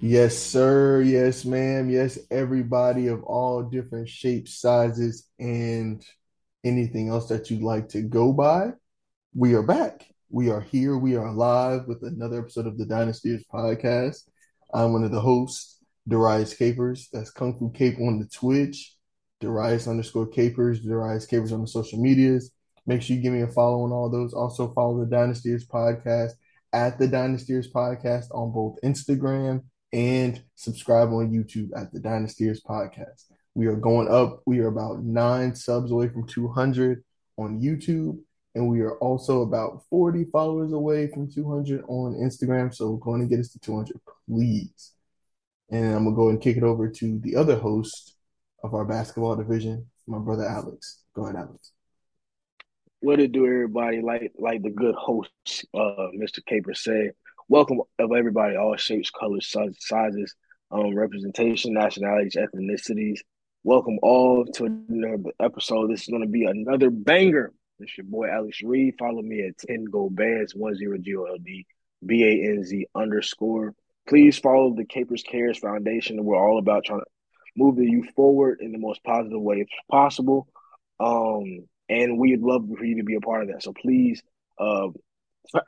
Yes, sir. Yes, ma'am. Yes, everybody of all different shapes, sizes, and anything else that you'd like to go by. We are back. We are here. We are live with another episode of the Dynastyers podcast. I'm one of the hosts, Darius Capers. That's Kung Fu Cape on the Twitch, Darius underscore Capers, Darius Capers on the social medias. Make sure you give me a follow on all those. Also follow the Dynastyers podcast at the Dynastyers podcast on both Instagram and subscribe on YouTube at the Dynastyers podcast. We are going up. We are about nine subs away from 200 on YouTube. And we are also about 40 followers away from 200 on Instagram. So we're going to get us to 200, please. And I'm going to go and kick it over to the other host of our basketball division, my brother Alex. Go ahead, Alex. What it do, everybody? Like like the good host, uh, Mr. Caper said. Welcome of everybody, all shapes, colors, sizes, um, representation, nationalities, ethnicities. Welcome all to another episode. This is going to be another banger. This your boy Alex Reed. Follow me at 10 Gold Bands, 10 G O L D B A N Z underscore. Please follow the Capers Cares Foundation. We're all about trying to move the youth forward in the most positive way possible. Um, and we'd love for you to be a part of that. So please uh,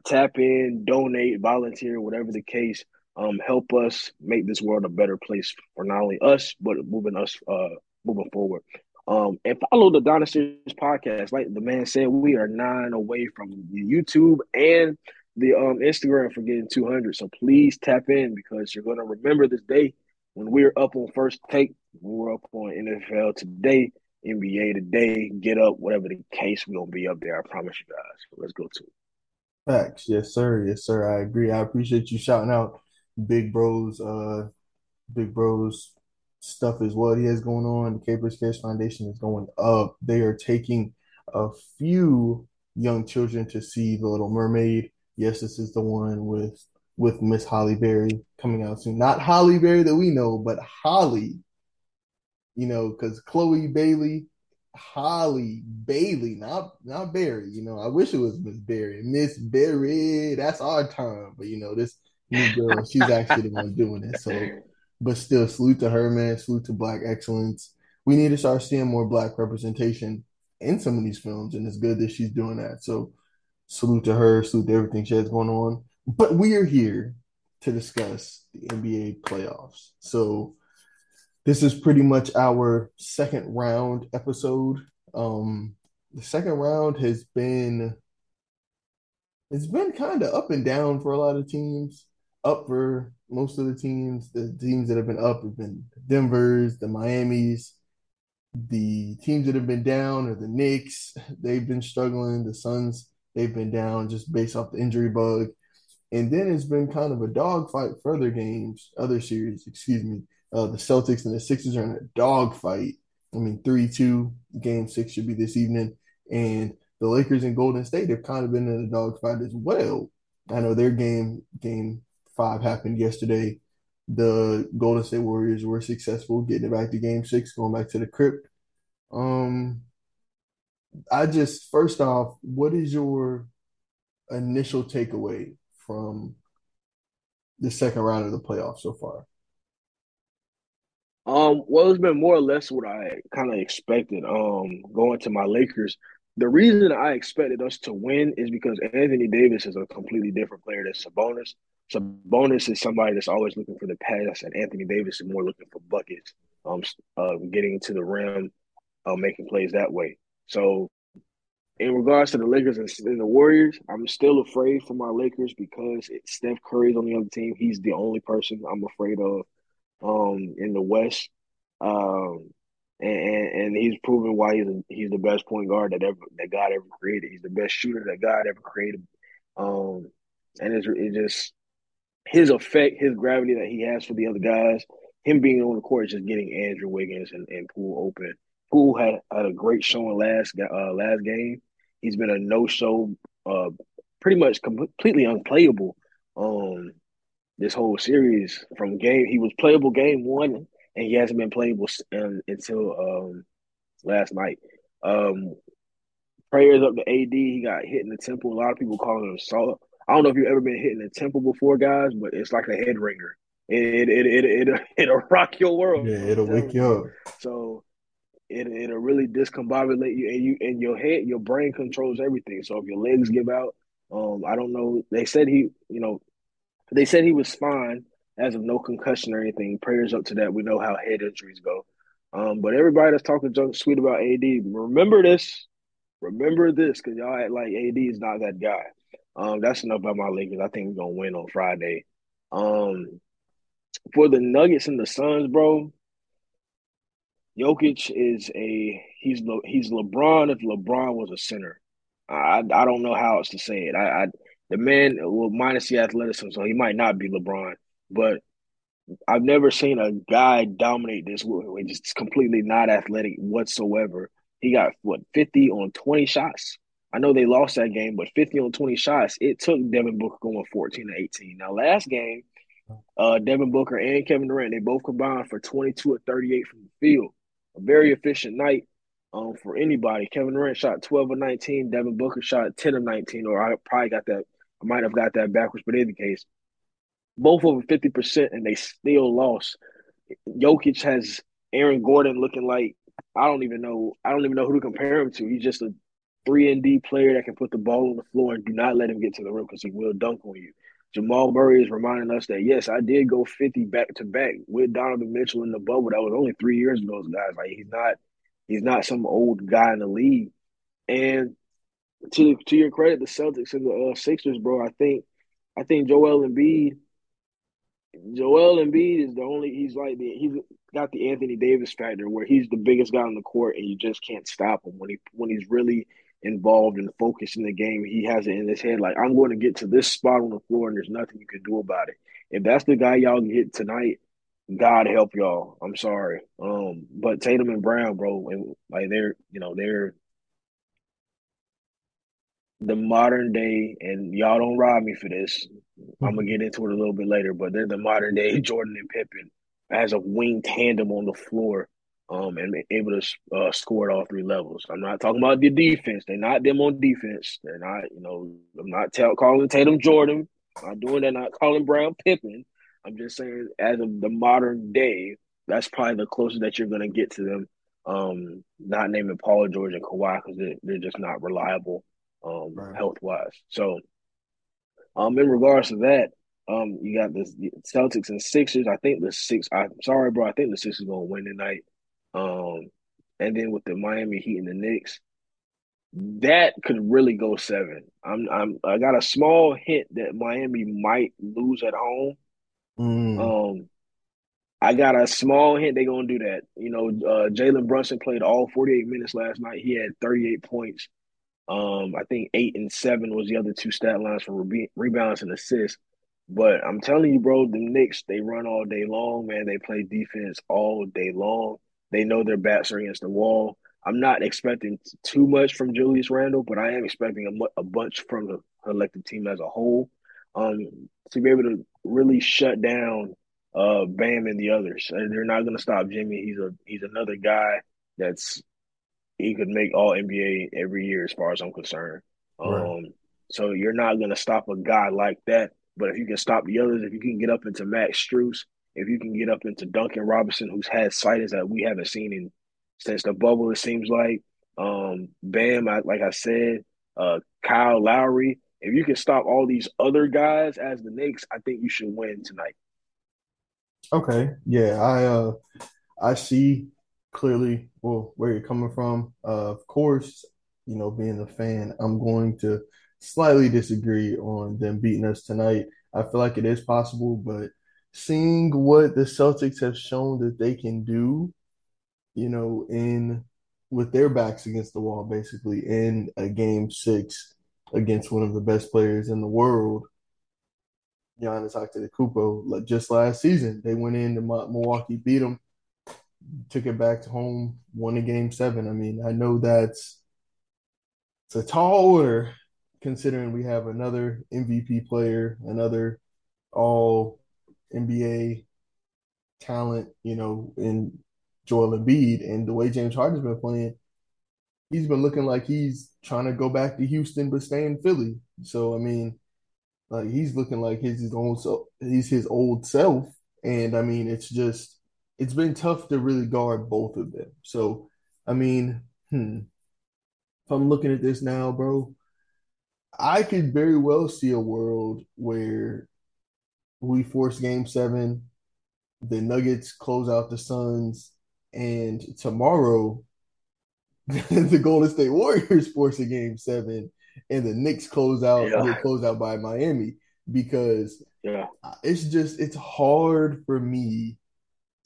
tap in, donate, volunteer, whatever the case. Um, help us make this world a better place for not only us, but moving us uh, moving forward. Um, and follow the Dynastyers podcast. Like the man said, we are nine away from YouTube and the um, Instagram for getting 200. So please tap in because you're going to remember this day when we're up on first take. We're up on NFL today, NBA today. Get up, whatever the case, we're gonna be up there. I promise you guys. Let's go to it. Facts, yes, sir, yes, sir. I agree. I appreciate you shouting out Big Bros, uh, Big Bros stuff as well. He has going on. The Capers Cares Foundation is going up. They are taking a few young children to see The Little Mermaid. Yes, this is the one with with Miss Halle Berry coming out soon. Not Halle Berry that we know, but Holly. You know, because Chloe Bailey, Halle Bailey, not not Berry. You know, I wish it was Miss Barry. Miss Barry, that's our time. But you know, this new girl, she's actually the one doing it. So, but still, salute to her, man. Salute to Black excellence. We need to start seeing more Black representation in some of these films, and it's good that she's doing that. So, salute to her. Salute to everything she has going on. But we are here to discuss the NBA playoffs. So this is pretty much our second round episode. Um, the second round has been it's been kind of up and down for a lot of teams. Up for most of the teams. The teams that have been up have been Denver's, the Miami's. The teams that have been down are the Knicks. They've been struggling. The Suns, they've been down just based off the injury bug. And then it's been kind of a dogfight for other games, other series, excuse me. Uh, the Celtics and the Sixers are in a dogfight. I mean, 3 2, game six should be this evening. And the Lakers and Golden State have kind of been in a dogfight as well. I know their game, game five, happened yesterday. The Golden State Warriors were successful getting it back to game six, going back to the crypt. Um, I just, first off, what is your initial takeaway from the second round of the playoffs so far? Um, well, it's been more or less what I kind of expected. Um, going to my Lakers, the reason I expected us to win is because Anthony Davis is a completely different player than Sabonis. Sabonis is somebody that's always looking for the pass, and Anthony Davis is more looking for buckets. Um, uh, getting to the rim, uh, making plays that way. So in regards to the Lakers and, the Warriors, I'm still afraid for my Lakers because Steph Curry's on the other team. He's the only person I'm afraid of um, in the West. Um, and, and he's proven why he's a, he's the best point guard that ever that God ever created. He's the best shooter that God ever created. Um, and it's it just his effect, his gravity that he has for the other guys, him being on the court, just getting Andrew Wiggins and, and Poole open. Poole had, had a great showing last uh, last game. He's been a no show, uh, pretty much completely unplayable. Um, this whole series from game, he was playable game one, and he hasn't been playable um, until um, last night. Um, prayers up to AD. He got hit in the temple. A lot of people calling him salt. I don't know if you've ever been hit in the temple before, guys, but it's like a head ringer. it it it it it'll, it'll rock your world. Yeah, it'll wake you up. So it it'll really discombobulate you and you and your head, your brain controls everything. So if your legs give out, um, I don't know. They said he, you know, they said he was fine as of no concussion or anything. Prayers up to that. We know how head injuries go. Um, but everybody that's talking junk sweet about AD, remember this. Remember this, because y'all act like AD is not that guy. Um, that's enough about my Lakers. I think we're gonna win on Friday. Um, for the Nuggets and the Suns, bro. Jokic is a he's Le, he's LeBron if LeBron was a center. I I don't know how else to say it. I, I the man well minus the athleticism, so he might not be LeBron, but I've never seen a guy dominate this way, just completely not athletic whatsoever. He got what fifty on twenty shots. I know they lost that game, but fifty on twenty shots. It took Devin Booker going fourteen to eighteen. Now last game, uh, Devin Booker and Kevin Durant they both combined for twenty two or thirty eight from the field. A very efficient night um, for anybody. Kevin Durant shot twelve of nineteen. Devin Booker shot ten of nineteen, or I probably got that. I might have got that backwards, but in any case, both over 50%, and they still lost. Jokic has Aaron Gordon looking like I don't even know. I don't even know who to compare him to. He's just a three and D player that can put the ball on the floor and do not let him get to the rim because he will dunk on you. Jamal Murray is reminding us that yes, I did go 50 back to back with Donovan Mitchell in the bubble. That was only three years ago, guys. Like he's not he's not some old guy in the league. And to to your credit, the Celtics and the uh, Sixers, bro. I think I think Joel Embiid – Joel Embiid is the only he's like the he's got the Anthony Davis factor where he's the biggest guy on the court and you just can't stop him when he when he's really involved and focused in the game. He has it in his head like I'm going to get to this spot on the floor and there's nothing you can do about it. If that's the guy y'all get tonight, God help y'all. I'm sorry. Um, but Tatum and Brown, bro, and like they're you know they're the modern day, and y'all don't rob me for this. I'm gonna get into it a little bit later, but they're the modern day Jordan and Pippen as a wing tandem on the floor, um, and able to uh, score at all three levels. I'm not talking about the defense; they're not them on defense. They're not, you know, I'm not tell, calling Tatum Jordan. I'm not doing that. Not calling Brown Pippen. I'm just saying, as of the modern day, that's probably the closest that you're gonna get to them. Um, not naming Paul George and Kawhi because they're, they're just not reliable um, right. health wise. So, um, in regards to that, um, you got the Celtics and Sixers. I think the six. I'm sorry, bro. I think the Sixers gonna win tonight. Um, and then with the Miami Heat and the Knicks, that could really go seven. I'm, I'm, I got a small hint that Miami might lose at home. Mm. Um, I got a small hint they're gonna do that. You know, uh, Jalen Brunson played all 48 minutes last night. He had 38 points. Um, I think eight and seven was the other two stat lines for re- rebounds and assists. But I'm telling you, bro, the Knicks they run all day long, man. They play defense all day long. They know their backs are against the wall. I'm not expecting too much from Julius Randle, but I am expecting a, a bunch from the collective team as a whole um, to be able to really shut down uh, Bam and the others. They're not going to stop Jimmy. He's a he's another guy that's he could make all NBA every year, as far as I'm concerned. Right. Um, so you're not going to stop a guy like that. But if you can stop the others, if you can get up into Max Strus, if you can get up into Duncan Robinson, who's had sightings that we haven't seen in since the bubble, it seems like. Um, Bam, I, like I said, uh, Kyle Lowry. If you can stop all these other guys as the Knicks, I think you should win tonight. Okay, yeah, I uh, I see clearly well where you're coming from. Uh, of course, you know, being a fan, I'm going to slightly disagree on them beating us tonight. I feel like it is possible, but seeing what the Celtics have shown that they can do, you know, in with their backs against the wall, basically in a game six against one of the best players in the world, Giannis Antetokounmpo. Just last season, they went into Milwaukee, beat them took it back to home, won a game seven. I mean, I know that's it's a tall order considering we have another MVP player, another all NBA talent, you know, in Joel Embiid and the way James Harden's been playing, he's been looking like he's trying to go back to Houston but stay in Philly. So I mean, like he's looking like his, his old self, he's his old self And I mean, it's just it's been tough to really guard both of them. So, I mean, hmm, if I'm looking at this now, bro, I could very well see a world where we force game seven, the Nuggets close out the Suns, and tomorrow the Golden State Warriors force a game seven, and the Knicks close out Yeah, get closed out by Miami because yeah, it's just it's hard for me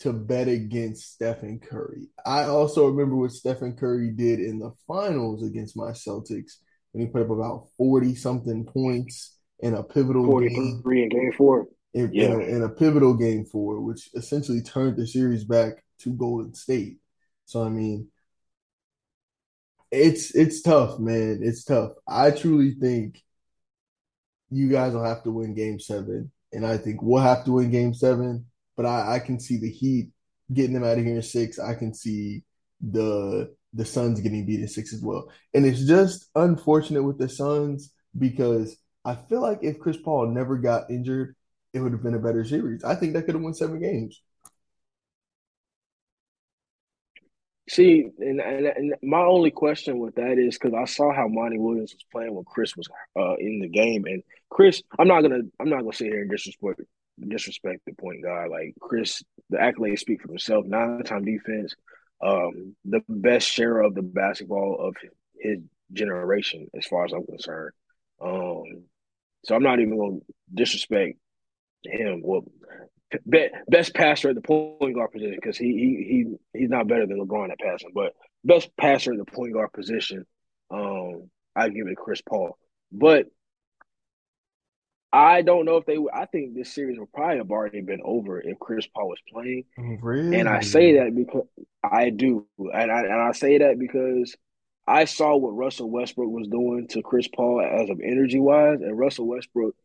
to bet against Stephen Curry. I also remember what Stephen Curry did in the finals against my Celtics when he put up about 40 something points in a pivotal game 43 in game four. in, in, Yeah. a, in a pivotal game four, which essentially turned the series back to Golden State. So I mean, it's it's tough, man. It's tough. I truly think you guys will have to win game seven. And I think we'll have to win game seven. But I, I can see the Heat getting them out of here in six. I can see the the Suns getting beat in six as well. And it's just unfortunate with the Suns because I feel like if Chris Paul never got injured, it would have been a better series. I think that could have won seven games. See, and, and and my only question with that is because I saw how Monty Williams was playing when Chris was uh, in the game, and Chris, I'm not gonna I'm not gonna sit here and disrespect disrespect the point guard. Like Chris, the accolades speak for themselves. Nine time defense, um, the best share of the basketball of his generation, as far as I'm concerned. Um, so I'm not even gonna disrespect him. Well, be, best passer at the point guard position because he he he he's not better than LeBron at passing, but best passer at the point guard position. Um, I give it to Chris Paul, but I don't know if they. would I think this series would probably have already been over if Chris Paul was playing, and I say that because I do, and I and I say that because I saw what Russell Westbrook was doing to Chris Paul as of energy wise, and Russell Westbrook,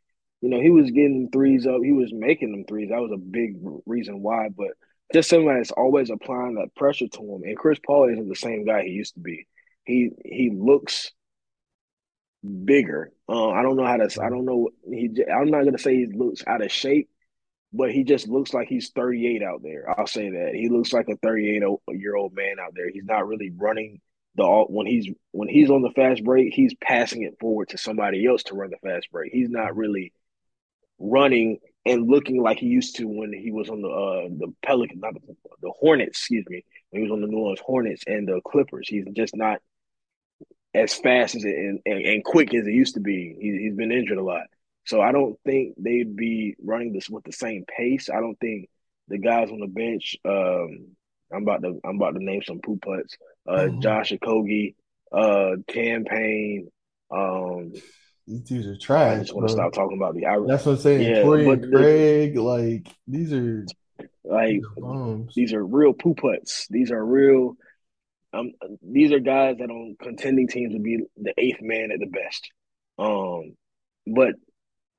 you know, he was getting threes up, he was making them threes. That was a big reason why, but just somebody that's always applying that pressure to him. And Chris Paul isn't the same guy he used to be. He he looks bigger. Uh, I don't know how to. I don't know. He. I'm not gonna say he looks out of shape but he just looks like he's 38 out there. I'll say that he looks like a 38 year old man out there. He's not really running the when he's when he's on the fast break, he's passing it forward to somebody else to run the fast break. He's not really running and looking like he used to when he was on the uh, the Pelican, not the, the Hornets, excuse me, when he was on the New Orleans Hornets and the Clippers. He's just not as fast as it and, and, and quick as it used to be. He, he's been injured a lot. So I don't think they'd be running this with the same pace. I don't think the guys on the bench. Um, I'm about to I'm about to name some poop putts. Uh, Mhm. Josh Okogie, uh, Cam Payne. Um, These dudes are trash. I just want to stop talking about the. I, That's what I'm saying. yeah, but Torian the, Craig, like these are these like are these are real poop putts. These are real. Um, these are guys that on contending teams would be the eighth man at the best. Um, but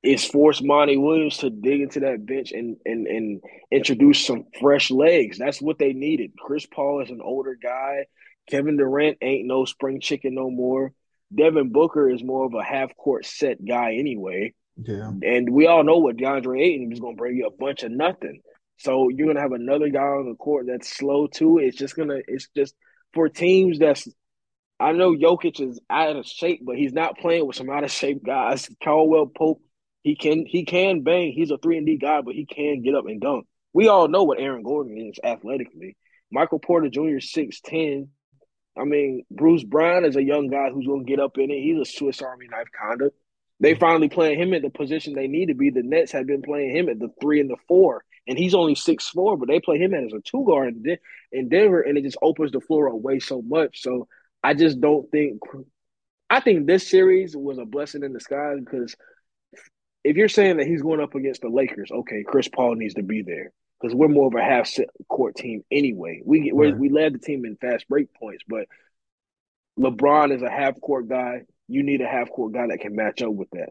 it's forced Monty Williams to dig into that bench and and and introduce some fresh legs. That's what they needed. Chris Paul is an older guy. Kevin Durant ain't no spring chicken no more. Devin Booker is more of a half court set guy anyway. Yeah. And we all know what DeAndre Ayton is going to bring you a bunch of nothing. So you're going to have another guy on the court that's slow too. It's just going to, it's just for teams that's I know Jokic is out of shape, but he's not playing with some out of shape guys. Caldwell Pope, he can he can bang. He's a three and D guy, but he can get up and dunk. We all know what Aaron Gordon is athletically. Michael Porter Jr. six ten. I mean, Bruce Brown is a young guy who's to get up in it. He's a Swiss Army knife kind of. They finally playing him at the position they need to be. The Nets have been playing him at the three and the four, and he's only six four, but they play him as a two guard in, in Denver, and it just opens the floor away so much. So I just don't think. I think this series was a blessing in disguise because if you're saying that he's going up against the Lakers, okay, Chris Paul needs to be there because we're more of a half court team anyway. We we Right. we led the team in fast break points, but LeBron is a half court guy. You need a half court guy that can match up with that.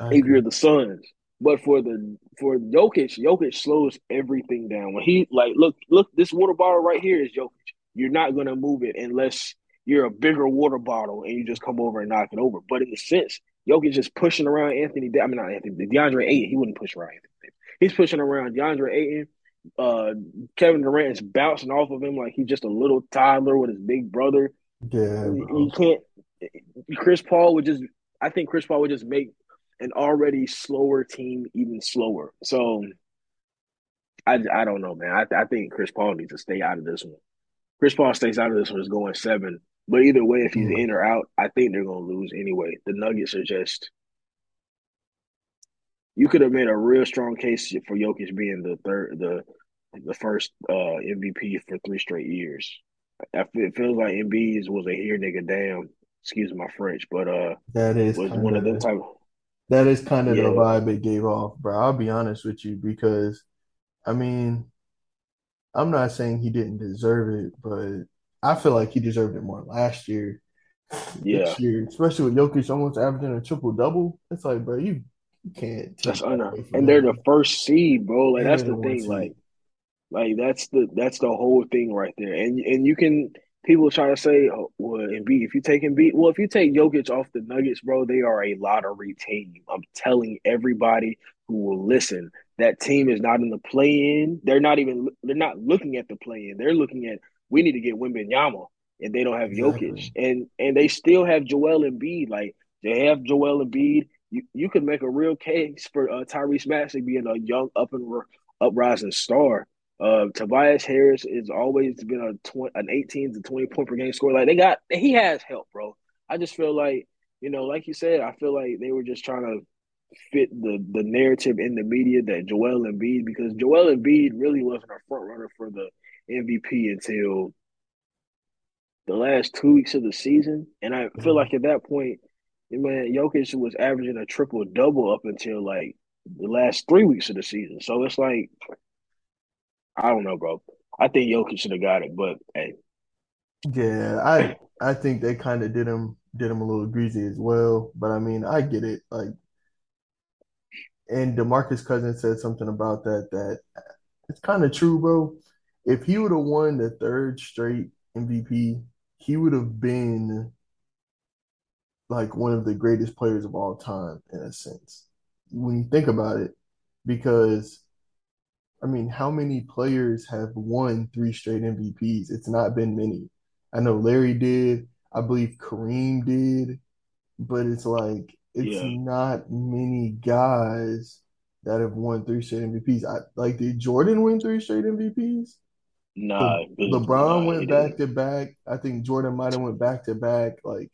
I If you're the Suns, but for the for Jokic, Jokic slows everything down. When he like look look this water bottle right here is Jokic. You're not gonna move it unless you're a bigger water bottle and you just come over and knock it over. But in the sense, Jokic just pushing around Anthony. I mean not Anthony DeAndre Ayton. He wouldn't push around Anthony. he's pushing around DeAndre Ayton. Uh, Kevin Durant is bouncing off of him like he's just a little toddler with his big brother. Yeah. You can't. Chris Paul would just. I think Chris Paul would just make an already slower team even slower. So I, I don't know, man. I, I think Chris Paul needs to stay out of this one. Chris Paul stays out of this one is going seven. But either way, if he's in or out, I think they're going to lose anyway. The Nuggets are just. You could have made a real strong case for Jokic being the third, the the first uh, MVP for three straight years. I feel, it feels like Embiid was a here nigga damn. Excuse my French, but uh, That is was one of them of type. That is kind of the vibe it gave off, bro. I'll be honest with you because I mean, I'm not saying he didn't deserve it, but I feel like he deserved it more last year. yeah. Year, especially with Jokic almost averaging a triple double, it's like, bro, you, you can't That's that away and they're the first seed, bro. Like they're that's the thing. Like Like that's the that's the whole thing right there. And and you can people try to say, oh, Embiid, if you take Embiid, well, if you take Jokic off the Nuggets, bro, they are a lottery team. I'm telling everybody who will listen, that team is not in the play in. They're not even they're not looking at the play in. They're looking at we need to get Wembanyama, and they don't have Jokic, and and they still have Joel Embiid. Like they have Joel Embiid. You you could make a real case for uh, Tyrese Maxey being a young up and uprising star. Uh, Tobias Harris has always been a tw- an 18 to 20 point per game scorer. Like they got, he has help, bro. I just feel like, you know, like you said, I feel like they were just trying to fit the the narrative in the media that Joel Embiid, because Joel Embiid really wasn't a front runner for the MVP until the last two weeks of the season, and I feel like at that point, man, Jokic was averaging a triple double up until like the last three weeks of the season. So it's like I don't know, bro. I think Jokic should have got it, but hey, Yeah, I I think they kind of did him did him a little greasy as well. But I mean, I get it. Like, and DeMarcus Cousins said something about that that it's kind of true, bro. If he would have won the third straight MVP, he would have been like one of the greatest players of all time in a sense. When you think about it, because I mean, how many players have won three straight MVPs? It's not been many. I know Larry did. I believe Kareem did, but it's like it's yeah, not many guys that have won three straight MVPs. I like did Jordan win three straight MVPs? nah, Le, LeBron nah, went back to back. I think Jordan might have went back to back. Like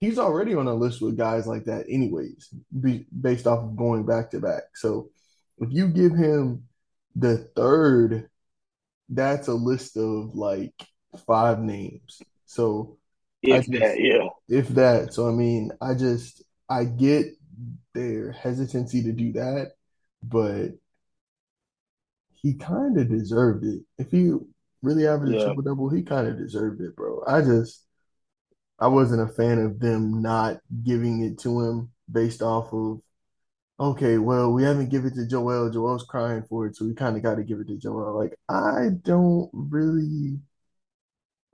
he's already on a list with guys like that, anyways, be, based off of going back to back. So if you give him the third, that's a list of like five names. So If that, yeah, if that, so I mean, I just, I get their hesitancy to do that, but he kind of deserved it. If he really averaged a yeah, triple double, he kind of deserved it, bro. I just, I wasn't a fan of them not giving it to him based off of, okay, well, we haven't given it to Joel. Joel's crying for it, so we kind of got to give it to Joel. Like, I don't really,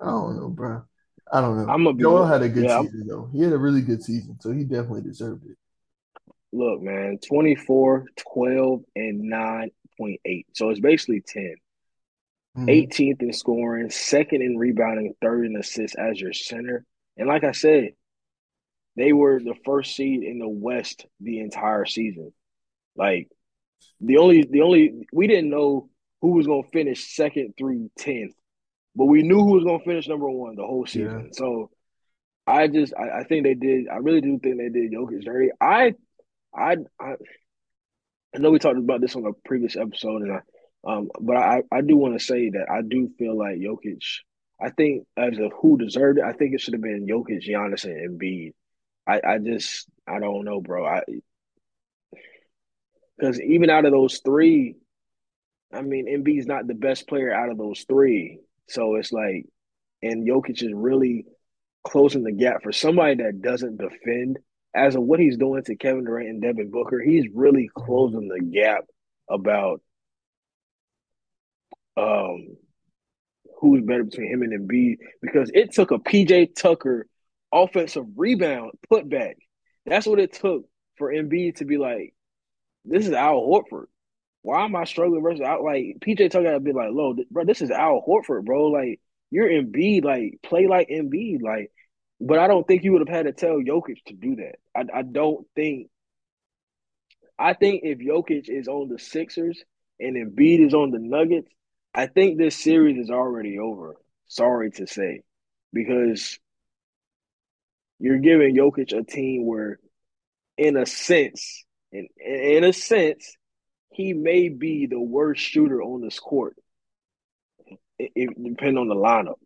I don't know, bro. I don't know. I'm gonna be, Joel had a good yeah. I'm, season, though. He had a really good season, so he definitely deserved it. look, man, 24, 12, and 9.8. So it's basically 10. hmm 18th in scoring, second in rebounding, third in assists as your center. And like I said, they were the first seed in the West the entire season. Like the only the only we didn't know who was gonna finish second through tenth, but we knew who was gonna finish number one the whole Yeah. season. So I just I, I think they did I really do think they did Jokic dirty. I I I, I know we talked about this on a previous episode and I um but I, I do want to say that I do feel like Jokic I think as of who deserved it, I think it should have been Jokic, Giannis, and Embiid. I, I just I don't know, bro. I because even out of those three, I mean, Embiid's not the best player out of those three. So it's like, and Jokic is really closing the gap for somebody that doesn't defend. As of what he's doing to Kevin Durant and Devin Booker, he's really closing the gap about um who's better between him and Embiid because it took a PJ Tucker offensive rebound putback. That's what it took for Embiid to be like, this is Al Horford. why am I struggling versus out? Like PJ Tucker had be like, "Low, bro, this is Al Horford, bro. Like you're Embiid, like play like Embiid, like." But I don't think you would have had to tell Jokic to do that. I, I don't think. I think if Jokic is on the Sixers and Embiid is on the Nuggets, I think this series is already over. Sorry to say, because you're giving Jokic a team where, in a sense, in in a sense, he may be the worst shooter on this court. It, it depending on the lineup,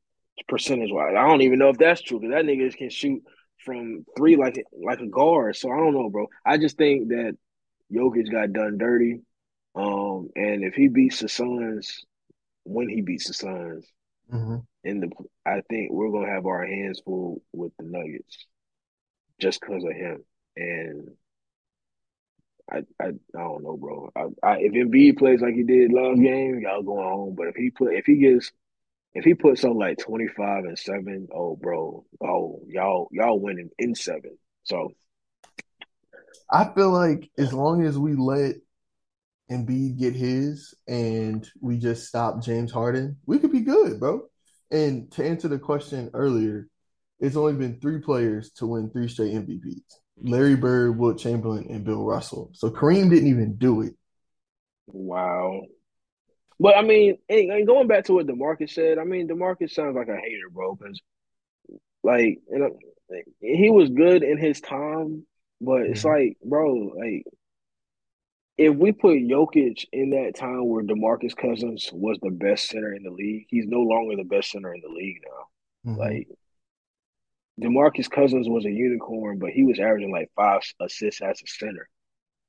percentage wise. I don't even know if that's true because that nigga can shoot from three like like a guard. So I don't know, bro. I just think that Jokic got done dirty. Um, and if he beats the Suns, when he beats the Suns, Mm-hmm. In the, I think we're gonna have our hands full with the Nuggets, just because of him. And I, I, I don't know, bro. I, I, if Embiid plays like he did last game, y'all going home. But if he put, if he gets, if he puts on like twenty five and seven, oh, bro, oh, y'all, y'all winning in seven. So I feel like as long as we let Embiid get his and we just stop James Harden, we could be good, bro. And to answer the question earlier, it's only been three players to win three straight MVPs. Larry Bird, Wilt Chamberlain, and Bill Russell. So Kareem didn't even do it. wow. But I mean, and going back to what Demarcus said, I mean, Demarcus sounds like a hater, bro. Because like, you know, he was good in his time, but it's Mhm. like, bro, like if we put Jokic in that time where DeMarcus Cousins was the best center in the league, he's no longer the best center in the league now. Mhm. Like DeMarcus Cousins was a unicorn, but he was averaging like five assists as a center.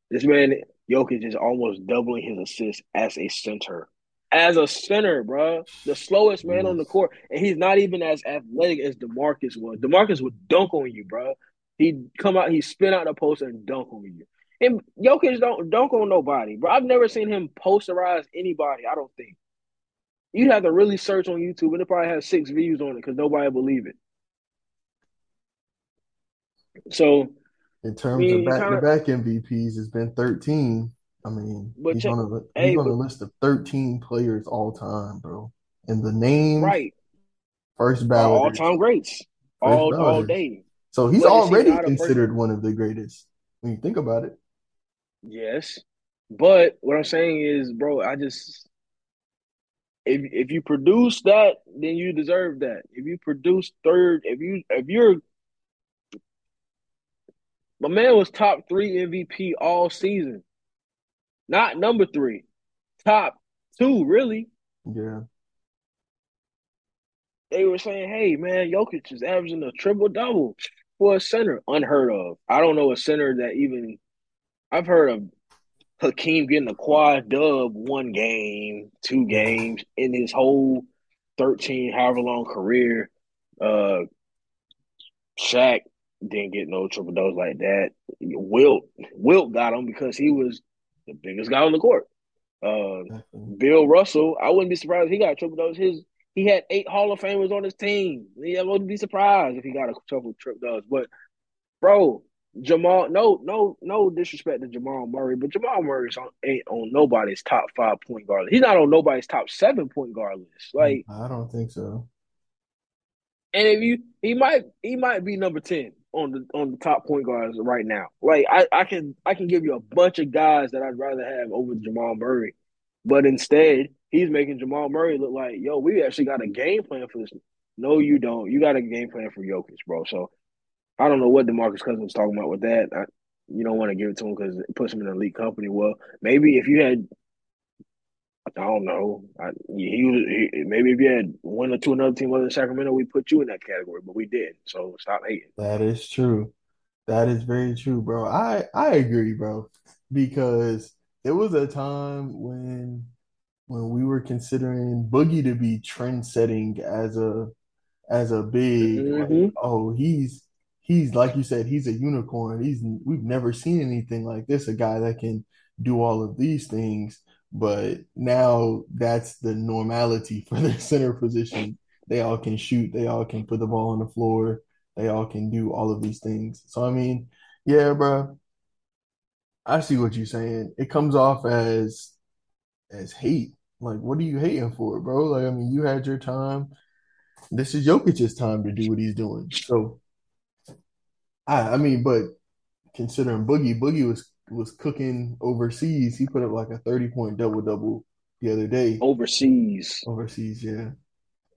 This man Jokic is almost doubling his assists as a center. As a center, bro, the slowest man on the court, and he's not even as athletic as DeMarcus was. DeMarcus would dunk on you, bro. He'd come out, he'd spin out the post and dunk on you. And Jokic don't dunk on nobody, bro. I've never seen him posterize anybody. I don't think you'd have to really search on YouTube, and it probably has six views on it because nobody believe it. So, In terms of mean, of, back-to-back MVPs, it's been 13. I mean, but he's check, on a he's hey, on a list of 13 players all time, bro. And the name, right, first are all time greats, all all day. So he's But is he already considered one of the greatest when you think about it. Yes. But what I'm saying is, bro, I just if if you produce that, then you deserve that. If you produce third, if you if you're my man was top three MVP all season, not number three, top two, really. Yeah. They were saying, hey man, Jokic is averaging a triple double for a center. Unheard of. I don't know a center that even I've heard of Hakeem getting a quad dub one game, two games in his whole 13, however long career. Uh Shaq didn't get no triple doubles like that. Wilt Wilt got him because he was the biggest guy on the court. Uh Bill Russell, I wouldn't be surprised if he got triple doubles. His he had eight Hall of Famers on his team. Yeah, I wouldn't be surprised if he got a triple triple doubles. But bro, Jamal, no, no, no disrespect to Jamal Murray, but Jamal Murray ain't on nobody's top five point guard list. He's not on nobody's top seven point guard list. Like, mm, I don't think so. and if you, he might, he might be number ten on the on the top point guards right now. Like, I, I can, I can give you a bunch of guys that I'd rather have over Jamal Murray, but instead, he's making Jamal Murray look like, yo, we actually got a game plan for this. No, you don't. You got a game plan for Jokic, bro. So I don't know what Demarcus Cousins was talking about with that. I, you don't want to give it to him because it puts him in an elite company. Well, maybe if you had, I don't know, I, he was he, maybe if you had one or two another team other than Sacramento, we put you in that category, but we didn't. So stop hating. That is true. That is very true, bro. I I agree, bro, because there was a time when when we were considering Boogie to be trend setting as a as a big, Mm-hmm. oh, he's he's like you said, he's a unicorn. He's we've never seen anything like this, a guy that can do all of these things. But now that's the normality for the center position. They all can shoot, they all can put the ball on the floor, they all can do all of these things. So I mean, yeah, bro, I see what you're saying. It comes off as as hate. Like, what are you hating for, bro? Like, I mean, you had your time. This is Jokic's time to do what he's doing. So, I, I mean, but considering Boogie, Boogie was was cooking overseas. He put up like a thirty point double double the other day. Overseas, overseas, yeah.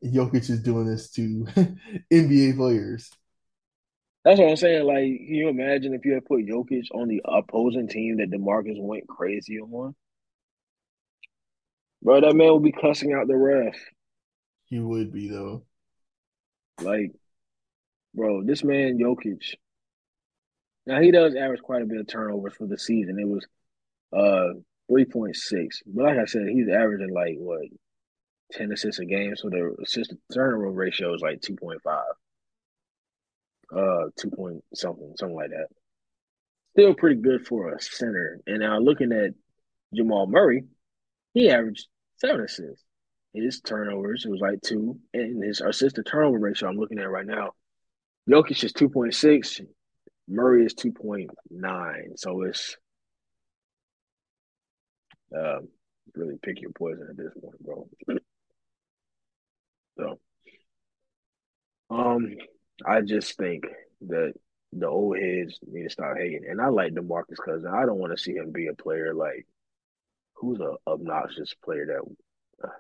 Jokic is doing this to NBA players. That's what I'm saying. Like, can you imagine if you had put Jokic on the opposing team that DeMarcus went crazy on? Bro, that man would be cussing out the ref. He would be though. Like, bro, this man Jokic. Now he does average quite a bit of turnovers for the season. It was uh three point six. But like I said, he's averaging like what ten assists a game, so the assist turnover ratio is like two point five uh two point something, something like that. Still pretty good for a center. And now looking at Jamal Murray, he averaged seven assists. His turnovers, it was like two, and his assist to turnover ratio I'm looking at right now. Jokic is two point six, Murray is two point nine. So it's um, really pick your poison at this point, bro. so, um, I just think that the old heads need to start hating. And I like DeMarcus Cousins. I don't want to see him be a player like who's a obnoxious player that uh,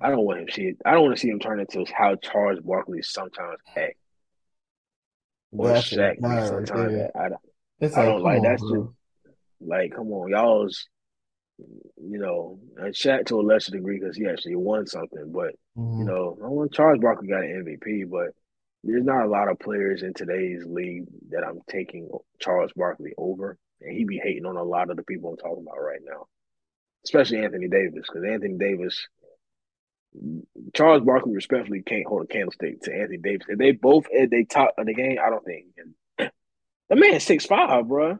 I don't want him see. I don't want to see him turn into how Charles Barkley sometimes act. Or That's Shaq sometimes there. I, It's I like, don't come like on, that's just like come on, y'all's you know, and Shaq to a lesser degree because he actually won something, but you Mhm. know, I want Charles Barkley got an MVP, but there's not a lot of players in today's league that I'm taking Charles Barkley over, and he be hating on a lot of the people I'm talking about right now, especially Anthony Davis, because Anthony Davis, Charles Barkley respectfully can't hold a candlestick to Anthony Davis. If they both at they top of the game, I don't think. The man six five, bro.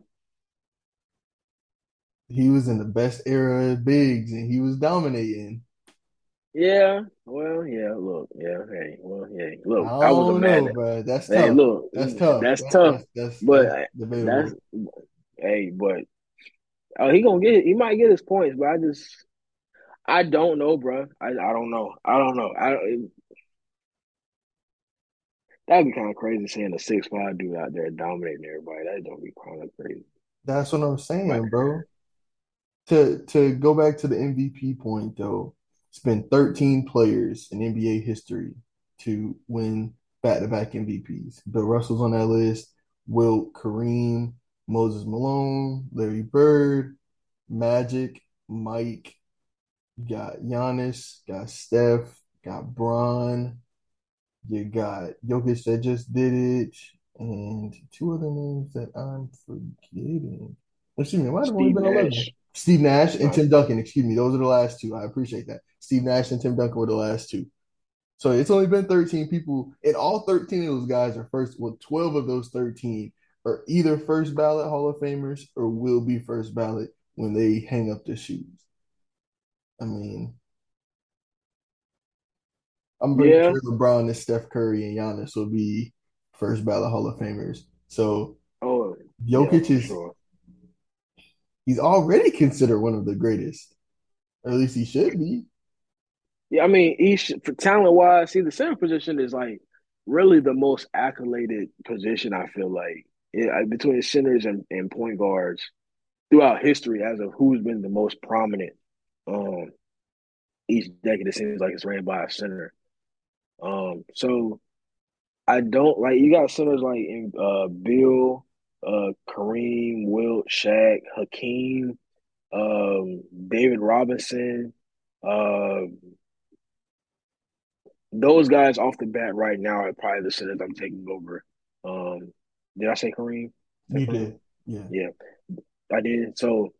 He was in the best era of bigs and he was dominating. Yeah, well, yeah. Look, yeah. Hey, well, yeah. I Look, I was a man. bro. That's Hey, tough. look, That's mm, tough. that's That's tough, that's that's, but that's that's hey, but oh, he gonna get he might get his points, but I just I don't know, bro. I I don't know. I don't know. I it, that'd be kind of crazy seeing a six five dude out there dominating everybody. That don't be kind of crazy. That's what I'm saying, bro. To to go back to the MVP point though, it's been 13 players in NBA history to win back-to-back MVPs. Bill Russell's on that list, Wilt, Kareem, Moses Malone, Larry Bird, Magic, Mike, you got Giannis, got Steph, got Bron, you got Jokic that just did it, and two other names that I'm forgetting. Oh, excuse me, might have only been 11. Nash, Steve Nash and Tim Duncan, excuse me, those are the last two. I appreciate that. Steve Nash and Tim Duncan were the last two. So it's only been 13 people, and all 13 of those guys are first, well, 12 of those 13 are either first ballot Hall of Famers or will be first ballot when they hang up their shoes. I mean, I'm pretty yeah, sure LeBron and Steph Curry and Giannis will be first ballot Hall of Famers. So oh yeah, Jokic for is sure. he's already considered one of the greatest, or at least he should be. Yeah, I mean, he should, for talent wise, see the center position is like really the most accoladed position. I feel like yeah, between centers and, and point guards throughout history, as of who's been the most prominent. Um, each decade it seems like it's ran by a center. Um, so I don't like you got centers like in uh Bill, uh Kareem, Wilt, Shaq, Hakeem, um, David Robinson, uh those guys off the bat right now are probably the centers I'm taking over. Um, did I say Kareem? You did, yeah. Yeah, I did. So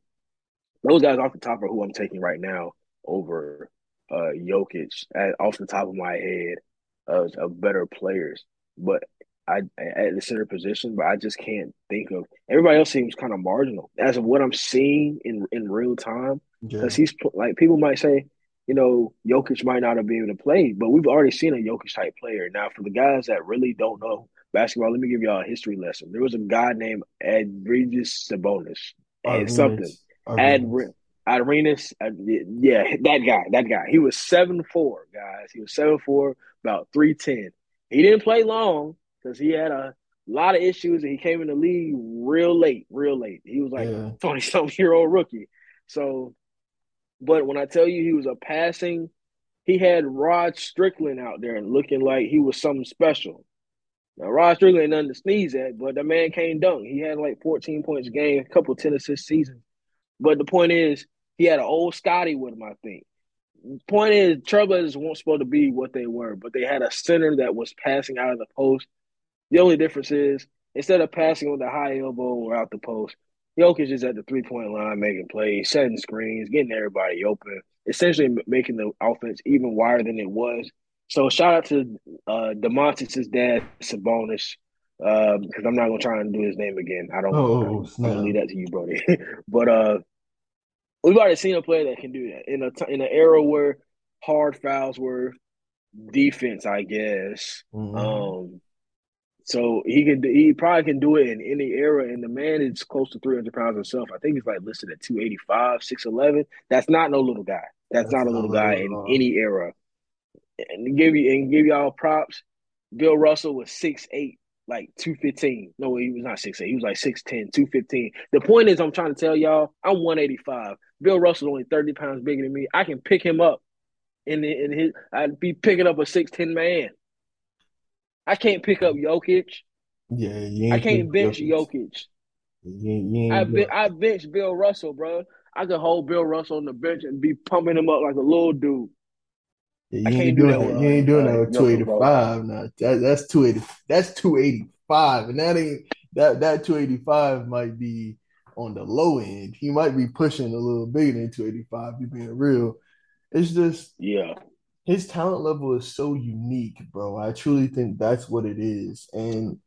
those guys off the top are who I'm taking right now over uh Jokic at, off the top of my head of, of better players. But I at the center position, but I just can't think of everybody else seems kind of marginal as of what I'm seeing in in real time. Yeah, Because he's like people might say, you know, Jokic might not have been able to play, but we've already seen a Jokic type player. Now, for the guys that really don't know basketball, let me give y'all a history lesson. There was a guy named Adregis Sabonis and something. Ad. Arenas, uh, yeah, that guy, that guy. He was seven four, guys. He was seven four, about three ten. He didn't play long because he had a lot of issues, and he came in the league real late, real late. He was like twenty yeah. something year old rookie. So, but when I tell you he was a passing, he had Rod Strickland out there and looking like he was something special. Now Rod Strickland ain't nothing to sneeze at, but the man can't dunk. He had like 14 points a game, a couple ten assists season. But the point is, he had an old Scotty with him, I think. Point is, Trailblazers weren't supposed to be what they were, but they had a center that was passing out of the post. The only difference is instead of passing with a high elbow or out the post, Jokic is at the three point line making plays, setting screens, getting everybody open, essentially making the offense even wider than it was. So shout out to uh Domantas' dad, Sabonis, because um, I'm not gonna try and do his name again. I don't. Oh, I'm gonna leave that to you, Brody. but uh, we've already seen a player that can do that in a t- in an era where hard fouls were defense, I guess. Mm-hmm. Um, so he can he probably can do it in any era. And the man is close to 300 pounds himself. I think he's like listed at 285, 6'11. That's not no little guy. That's, That's not a little guy in any era. And give you and give y'all props. Bill Russell was 6'8, like 215. No, he was not 6'8. He was like 6'10, 215. The point is, I'm trying to tell y'all, I'm 185. Bill Russell only 30 pounds bigger than me. I can pick him up in, in his, I'd be picking up a 6'10 man. I can't pick up Jokic. Yeah, I can't bench Jokic. Jokic. You ain't, you ain't I, I bench Bill Russell, bro. I could hold Bill Russell on the bench and be pumping him up like a little dude. Yeah, you ain't doing that. You ain't doing that with two eighty five. No, that, that's two eighty. That's two eighty five, and that ain't that that two eighty five might be on the low end. He might be pushing a little bigger than two eighty five. You being real, it's just yeah his talent level is so unique, bro. I truly think that's what it is. And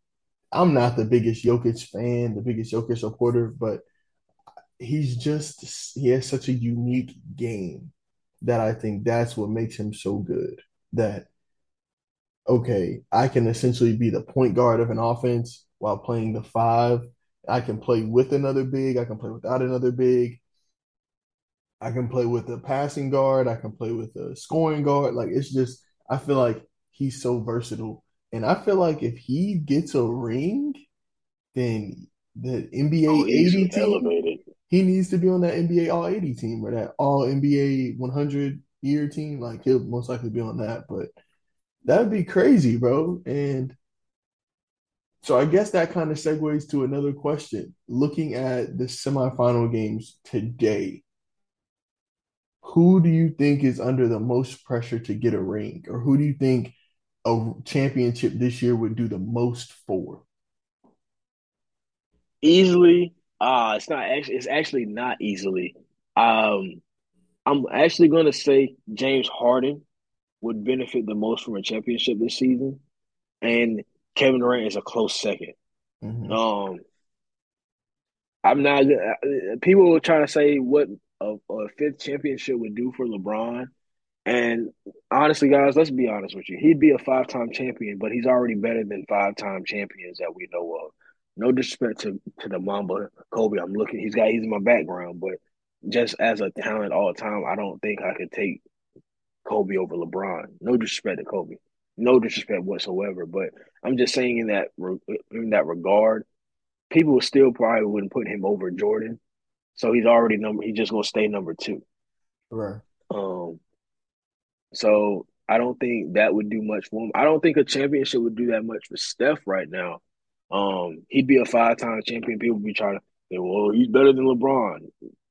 I'm not the biggest Jokic fan, the biggest Jokic supporter, but he's just he has such a unique game that I think that's what makes him so good. That okay, I can essentially be the point guard of an offense while playing the five. I can play with another big, I can play without another big. I can play with a passing guard. I can play with a scoring guard. Like it's just, I feel like he's so versatile. And I feel like if he gets a ring, then the NBA oh, 80 team, elevated. He needs to be on that NBA All 80 team or that All NBA 100 year team. Like he'll most likely be on that. But that'd be crazy, bro. And so I guess that kind of segues to another question. Looking at the semifinal games today, who do you think is under the most pressure to get a ring, or who do you think a championship this year would do the most for? Easily, uh it's not actually. It's actually not easily. Um, I'm actually going to say James Harden would benefit the most from a championship this season, and Kevin Durant is a close 2nd mm-hmm. Um, I'm not. Uh, people were trying to say what a, a fifth championship would do for LeBron. And honestly, guys, let's be honest with you. He'd be a five time champion, but he's already better than five time champions that we know of. No disrespect to, to the Mamba, Kobe. I'm looking, he's got, he's in my background, but just as a talent all the time, I don't think I could take Kobe over LeBron. No disrespect to Kobe. No disrespect whatsoever. But I'm just saying in that in that regard, people still probably wouldn't put him over Jordan so he's already number. He's just gonna stay number two. Right. Um. So I don't think that would do much for him. I don't think a championship would do that much for Steph right now. Um, he'd be a five-time champion. People be trying to say, "Well, he's better than LeBron."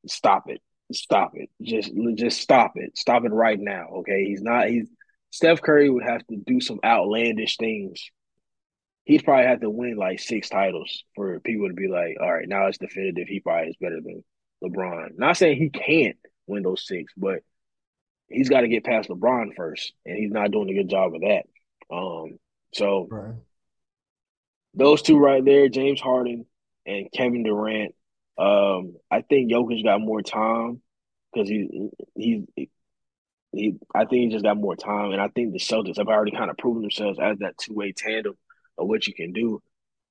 Stop it! Stop it! Just, just stop it! Stop it right now! Okay, he's not. He's Steph Curry would have to do some outlandish things he'd probably have to win like six titles for people to be like, all right, now it's definitive. He probably is better than LeBron. Not saying he can't win those six, but he's got to get past LeBron first, and he's not doing a good job of that. Um, so right. Those two right there, James Harden and Kevin Durant. Um, I think Jokic got more time because he he he. I think he just got more time, and I think the Celtics have already kind of proven themselves as that two way tandem of what you can do.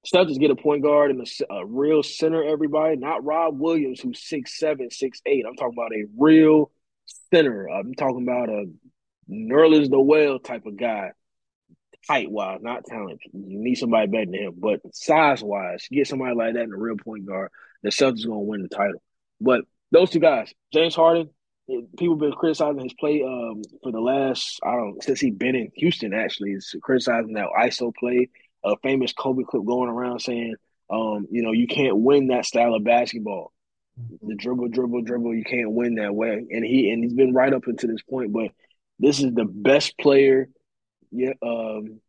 Celtics get a point guard and a, a, real center, everybody, not Rob Williams, who's six seven, six eight. I'm talking about a real center. I'm talking about a Nerlens Noel type of guy, height wise, not talent. You need somebody better than him, but size wise, get somebody like that in a real point guard. The Celtics are going to win the title. But those two guys, James Harden, people been criticizing his play um, for the last I don't since he been in Houston. Actually, is criticizing that ISO play. A famous Kobe clip going around saying, um, you know, you can't win that style of basketball. The dribble, dribble, dribble. You can't win that way. And he and he's been right up until this point. But this is the best player, yeah, um,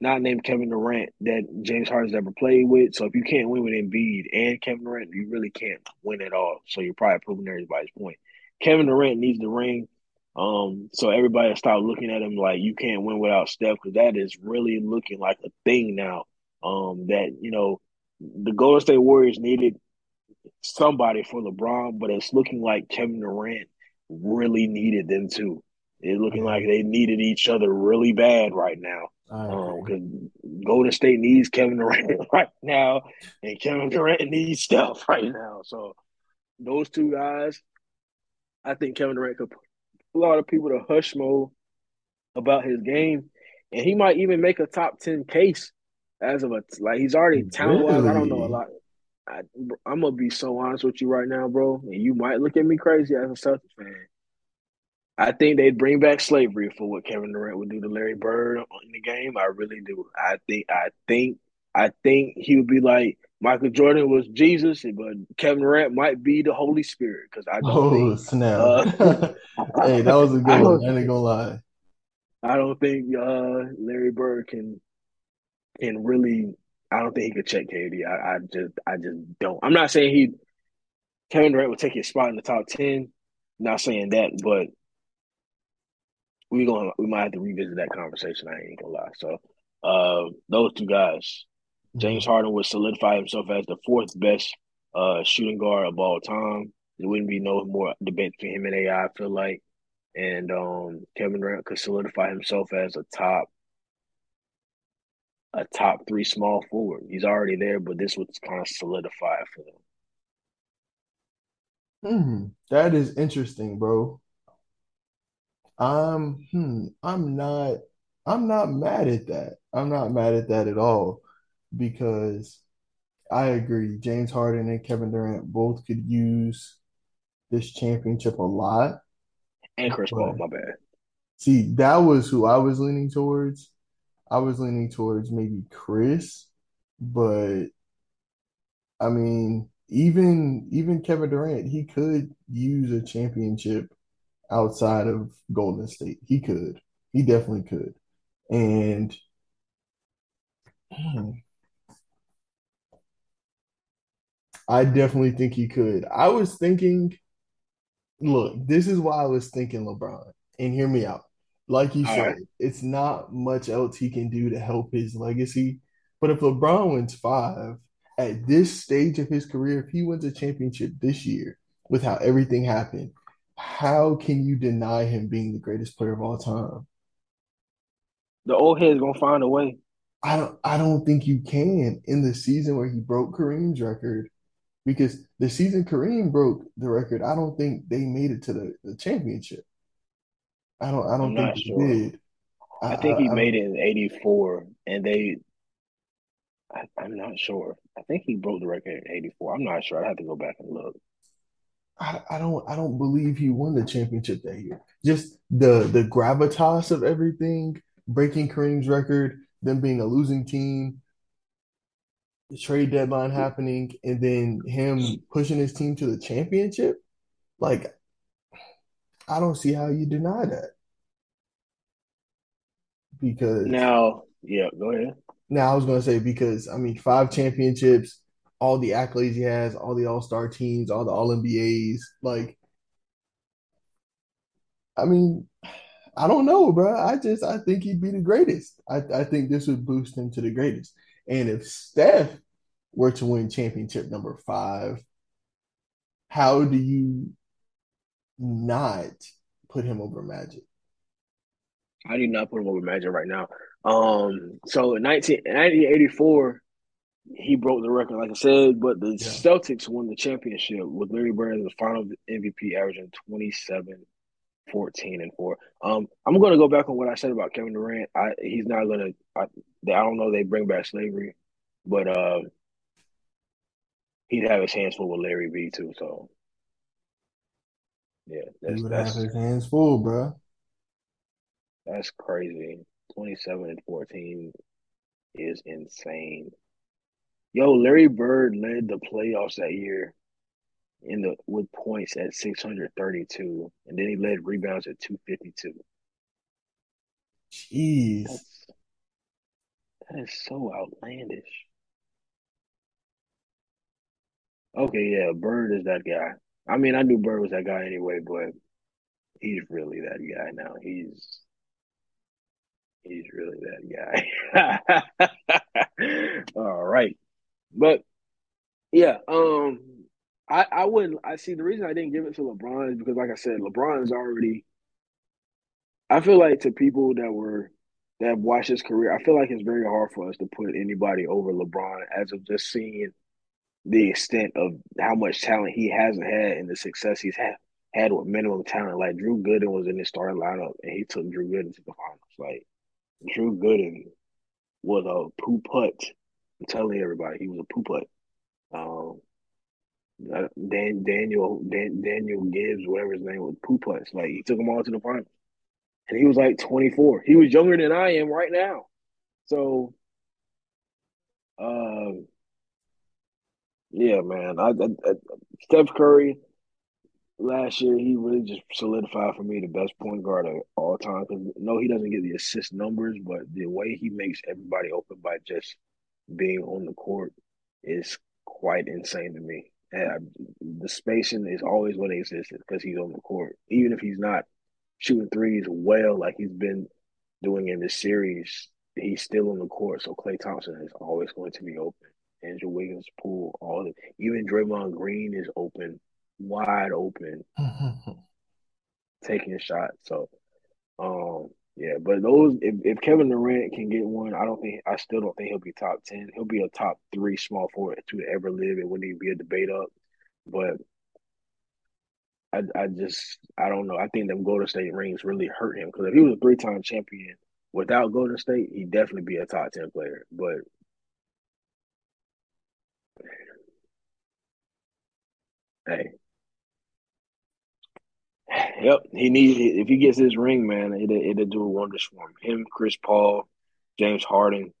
not named Kevin Durant that James Harden's ever played with. So if you can't win with Embiid and Kevin Durant, you really can't win at all. So you're probably proving everybody's point. Kevin Durant needs the ring. Um, so everybody start looking at him like you can't win without Steph because that is really looking like a thing now. Um, that you know the Golden State Warriors needed somebody for LeBron, but it's looking like Kevin Durant really needed them too. It's looking like they needed each other really bad right now. Because um, Golden State needs Kevin Durant right now, and Kevin Durant needs Steph right now. So those two guys, I think Kevin Durant could put a lot of people to hush mode about his game, and he might even make a top ten case as of a like he's already talent wise. Really? I don't know a lot. I, am gonna be so honest with you right now, bro, and you might look at me crazy as a Celtics fan. I think they'd bring back slavery for what Kevin Durant would do to Larry Bird in the game. I really do. I think. I think. I think he would be like Michael Jordan was Jesus, but Kevin Durant might be the Holy Spirit because I don't. Oh think, snap! Uh, hey, that was a good one. I ain't gonna lie. I don't think uh, Larry Bird can can really. I don't think he could check KD. I, I just, I just don't. I'm not saying he Kevin Durant would take his spot in the top ten. Not saying that, but we going we might have to revisit that conversation. I ain't gonna lie. So, uh, those two guys, James Harden would solidify himself as the fourth best uh, shooting guard of all time. There wouldn't be no more debate between him and AI. I feel like, and um, Kevin Durant could solidify himself as a top, a top three small forward. He's already there, but this would kind of solidify for them. Hmm, that is interesting, bro. Um, hmm, I'm not, I'm not mad at that. I'm not mad at that at all because I agree. James Harden and Kevin Durant both could use this championship a lot. And Chris Paul, my bad. See, that was who I was leaning towards. I was leaning towards maybe Chris, but I mean, even even Kevin Durant, he could use a championship outside of Golden State. He could. He definitely could. And hmm, I definitely think he could. I was thinking, look, this is why I was thinking LeBron. And hear me out. Like you All said, right. it's not much else he can do to help his legacy. But if LeBron wins five at this stage of his career, if he wins a championship this year with how everything happened, how can you deny him being the greatest player of all time? The old head's gonna find a way. I don't I don't think you can in the season where he broke Kareem's record because the season Kareem broke the record, I don't think they made it to the, the championship. I don't. I don't I'm think sure. did. I, I think he I, made it in '84, and they. I, am not sure. I think he broke the record in '84. I'm not sure. I have to go back and look. I, I don't. I don't believe he won the championship that year. Just the the gravitas of everything, breaking Kareem's record, them being a losing team, the trade deadline happening and then him pushing his team to the championship, like I don't see how you deny that. Because now, yeah, go ahead. Now I was gonna say because I mean five championships, all the accolades he has, all the all star teams, all the all NBAs, like I mean, I don't know, bro. I just I think he'd be the greatest. I, I think this would boost him to the greatest. And if Steph were to win championship number five, how do you not put him over Magic? How do not put him over Magic right now? Um, so in 19, 1984, he broke the record, like I said. But the Yeah. Celtics won the championship with Larry Bird as the final MVP, averaging 27, 14, and 4. Um, I'm going to go back on what I said about Kevin Durant. I He's not going to, I, I don't know they bring back slavery, but uh, he'd have his hands full with Larry B, too. So, yeah, He that's have that's his hands full, bro. that's crazy. 27 and 14 is insane. Yo, Larry Bird led the playoffs that year in the with points at 632, and then he led rebounds at 252. Jeez. That's that is so outlandish. Okay, yeah, Bird is that guy. I mean, I knew Bird was that guy anyway, but he's really that guy now. He's he's really that guy. All right. But yeah, um I I wouldn't I see the reason I didn't give it to LeBron is because like I said, LeBron is already I feel like to people that were that have watched his career, I feel like it's very hard for us to put anybody over LeBron as of just seeing the extent of how much talent he hasn't had and the success he's had had with minimum talent. Like Drew Gooden was in his starting lineup and he took Drew Gooden to the finals. Like Drew Gooden was a poo putt. I'm telling everybody he was a poo putt. Um, Dan, Daniel Dan, Daniel Gibbs, whatever his name was, poo putts. Like he took them all to the finals, and he was like 24. He was younger than I am right now. So, um, yeah, man. I, I, I, Steph Curry last year he really just solidified for me the best point guard of all time. Because no, he doesn't get the assist numbers, but the way he makes everybody open by just being on the court is quite insane to me. And the spacing is always going to exist because he's on the court, even if he's not shooting threes well like he's been doing in this series. He's still on the court, so Klay Thompson is always going to be open. Andrew Wiggins, Poole, all the even Draymond Green is open, wide open, taking shots. So, um, yeah, but those if, if Kevin Durant can get one, I don't think I still don't think he'll be top ten. He'll be a top three small forward to ever live. It wouldn't even be a debate up. But I I just I don't know. I think them Golden State rings really hurt him because if he was a three time champion without Golden State, he'd definitely be a top ten player. But hey, yep, he needs if he gets his ring, man, it it'll do wonders for him. Him, Chris Paul, James Harden,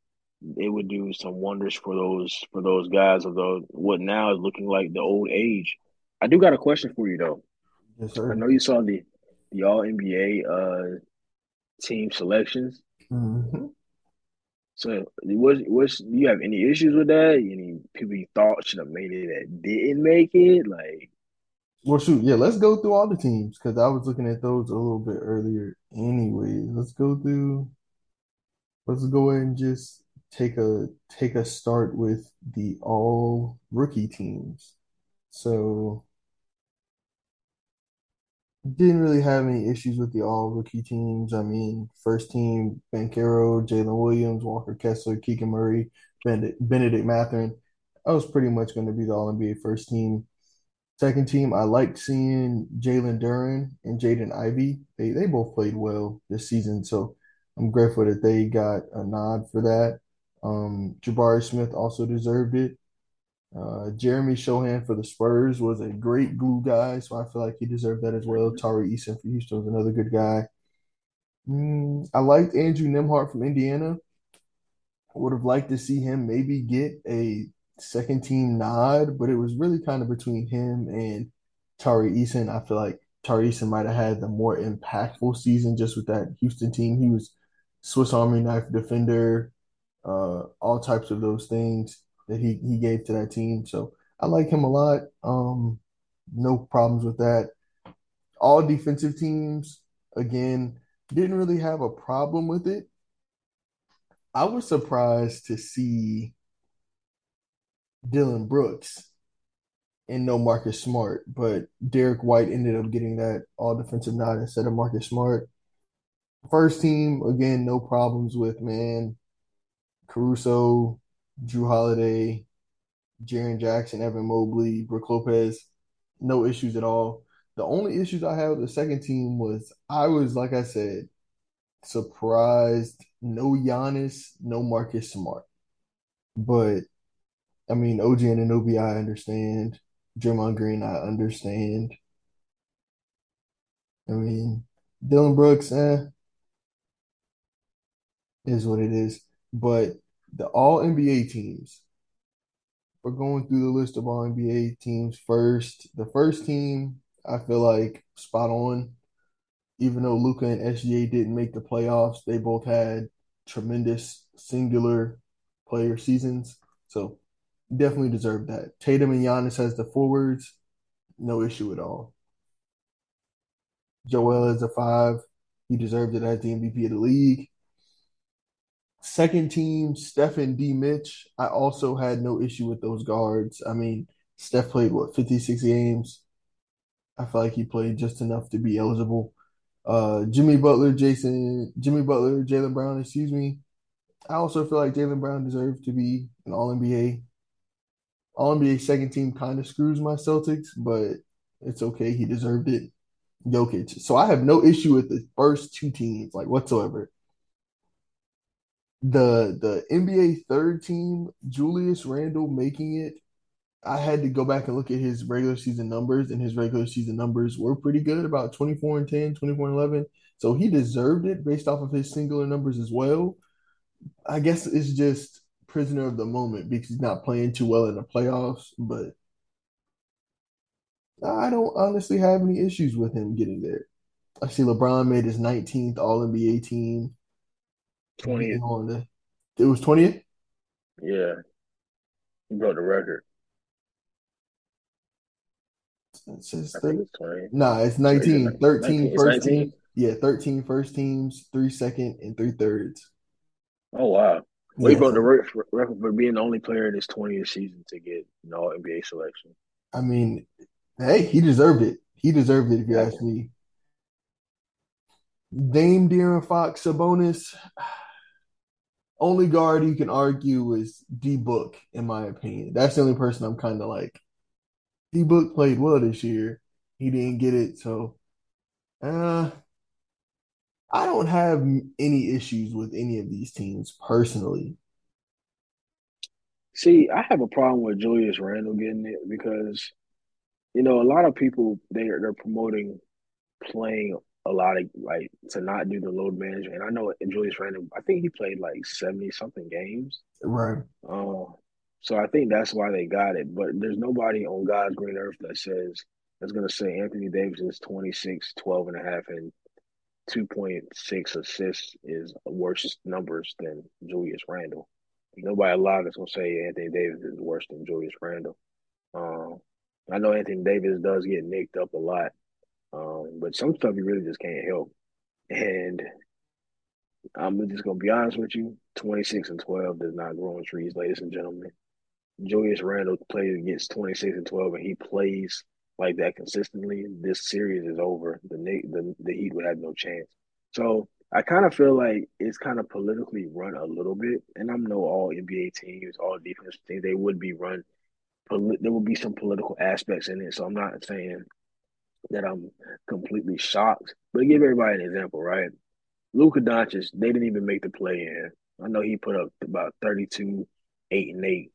it would do some wonders for those for those guys of the what now is looking like the old age. I do got a question for you though. Yes, sir. I know you saw the the All NBA uh team selections. hmm So, was was do you have any issues with that? Any people you thought should have made it that didn't make it? Like, Well, shoot, yeah, let's go through all the teams because I was looking at those a little bit earlier. Anyway, let's go through. Let's go ahead and just take a take a start with the all rookie teams. So didn't really have any issues with the all rookie teams. I mean, first team, Banchero, Jalen Williams, Walker Kessler, Keegan Murray, Benedict, Benedict Mathurin. That was pretty much going to be the all NBA first team. Second team, I liked seeing Jalen Duren and Jaden Ivey. They they both played well this season, so I'm grateful that they got a nod for that. Um, Jabari Smith also deserved it. Uh, Jeremy Sochan for the Spurs was a great glue guy, so I feel like he deserved that as well. Tari Eason for Houston was another good guy. Mm, I liked Andrew Nembhard from Indiana. I would have liked to see him maybe get a second team nod, but it was really kind of between him and Tari Eason. I feel like Tari Eason might have had the more impactful season just with that Houston team. He was Swiss Army knife defender, uh, all types of those things that he he gave to that team. So I like him a lot. Um, no problems with that. All defensive teams, again, didn't really have a problem with it. I was surprised to see Dillon Brooks and no Marcus Smart, but Derrick White ended up getting that all defensive nod instead of Marcus Smart. First team, again, no problems with, man. Caruso, Jrue Holiday, Jaren Jackson, Evan Mobley, Brook Lopez, no issues at all. The only issues I had with the second team was I was, like I said, surprised. No Giannis, no Marcus Smart. But I mean, OG Anunoby, I understand. Draymond Green, I understand. I mean, Dillon Brooks, eh, is what it is. But the all NBA teams, we're going through the list of all NBA teams first. The first team, I feel like spot on. Even though Luka and SGA didn't make the playoffs, they both had tremendous singular player seasons. So definitely deserve that. Tatum and Giannis as the forwards, no issue at all. Joel as a five, he deserved it as the MVP of the league. Second team, Steph and D Mitch. I also had no issue with those guards. I mean, Steph played what, 56 games? I feel like he played just enough to be eligible. Uh, Jimmy Butler, Jason, Jimmy Butler, Jaylen Brown, excuse me. I also feel like Jaylen Brown deserved to be an All NBA. All NBA second team kind of screws my Celtics, but it's okay. He deserved it. Jokic. So I have no issue with the first two teams, like whatsoever. The the NBA third team, Julius Randle making it. I had to go back and look at his regular season numbers, and his regular season numbers were pretty good, about 24 and 10, 24 and 11. So he deserved it based off of his singular numbers as well. I guess it's just prisoner of the moment because he's not playing too well in the playoffs, but I don't honestly have any issues with him getting there. I see LeBron made his 19th All NBA team. 20th. On it was 20th? Yeah. He broke the record. It says I think it's Nah, it's 19. it 13 19? first It's 19? team. Yeah, 13 first teams, three second, and three thirds. Oh, wow. He Yeah, broke the re- record for being the only player in his 20th season to get an All NBA selection. I mean, hey, he deserved it. He deserved it if you ask me. Dame De'Aaron Fox Sabonis. Only guard you can argue is D Book, in my opinion. That's the only person I'm kind of like. D Book played well this year. He didn't get it, so uh, I don't have any issues with any of these teams personally. See, I have a problem with Julius Randle getting it because, you know, a lot of people they are they're promoting playing a lot of like to not do the load management. And I know Julius Randle, I think he played like 70 something games. Right. Uh, so I think that's why they got it. But there's nobody on God's green earth that says that's gonna say Anthony Davis is 26, 12 and a half, and 2.6 assists is worse numbers than Julius Randle. Nobody alive is gonna say Anthony Davis is worse than Julius Randle. Um, I know Anthony Davis does get nicked up a lot, um, but some stuff you really just can't help. And I'm just gonna be honest with you: 26 and 12 does not grow on trees, ladies and gentlemen. Julius Randle plays against 26 and 12, and he plays like that consistently. This series is over. The the the Heat would have no chance. So I kind of feel like it's kind of politically run a little bit, and I know all NBA teams, all defense teams, they would be run. There would be some political aspects in it, so I'm not saying that I'm completely shocked. But give everybody an example, right? Luka Doncic, they didn't even make the play in. I know he put up about 32, 8 and 8.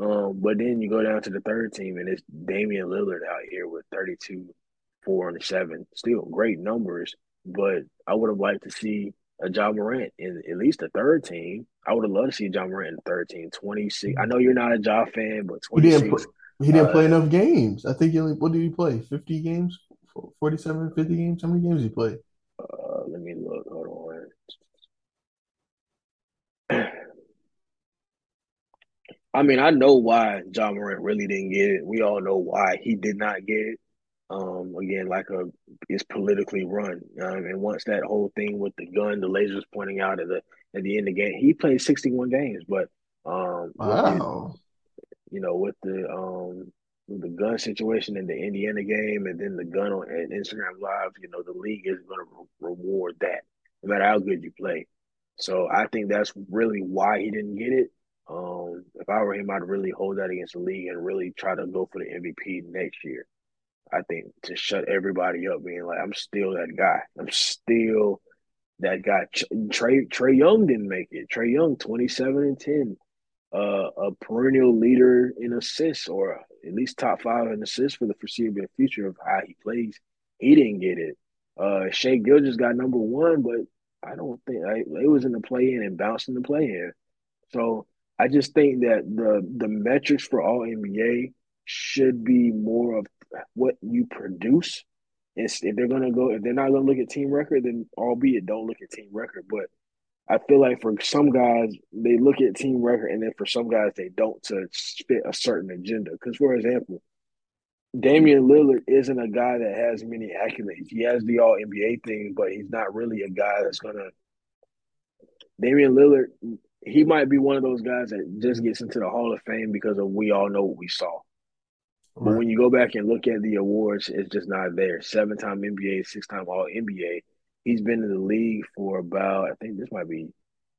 Um, but then you go down to the third team and it's Damian Lillard out here with 32, 4 and 7. Still great numbers, but I would have liked to see a Ja Morant in at least the third team. I would have loved to see Ja Morant in the third team. 26. I know you're not a Ja fan, but 26. He didn't, play, he didn't uh, play enough games. I think he only, what did he play? 50 games? 47, 50 games? How many games did he play? Uh, let me look. Hold on. I mean, I know why Ja Morant really didn't get it. We all know why he did not get it. Um, again, like a it's politically run. Um, and once that whole thing with the gun, the lasers pointing out at the at the end of the game, he played sixty one games. But um, wow, the, you know, with the um with the gun situation in the Indiana game, and then the gun on Instagram Live, you know, the league is going to re- reward that no matter how good you play. So I think that's really why he didn't get it. Um, if I were him, I'd really hold that against the league and really try to go for the MVP next year. I think to shut everybody up, being like, I'm still that guy. I'm still that guy. Trey Trae Young didn't make it. Trae Young, 27 and 10, uh, a perennial leader in assists, or at least top five in assists for the foreseeable future of how he plays. He didn't get it. Uh, Shai Gilgeous got number one, but I don't think I, it was in the play in and bounced in the play in. So I just think that the the metrics for all NBA should be more of what you produce. If they're gonna go, if they're not gonna look at team record, then albeit don't look at team record. But I feel like for some guys, they look at team record, and then for some guys, they don't to fit a certain agenda. Because, for example, Damian Lillard isn't a guy that has many accolades. He has the All NBA thing, but he's not really a guy that's gonna. Damian Lillard, he might be one of those guys that just gets into the Hall of Fame because of we all know what we saw. But when you go back and look at the awards, it's just not there. Seven time NBA, six time All NBA. He's been in the league for about, I think this might be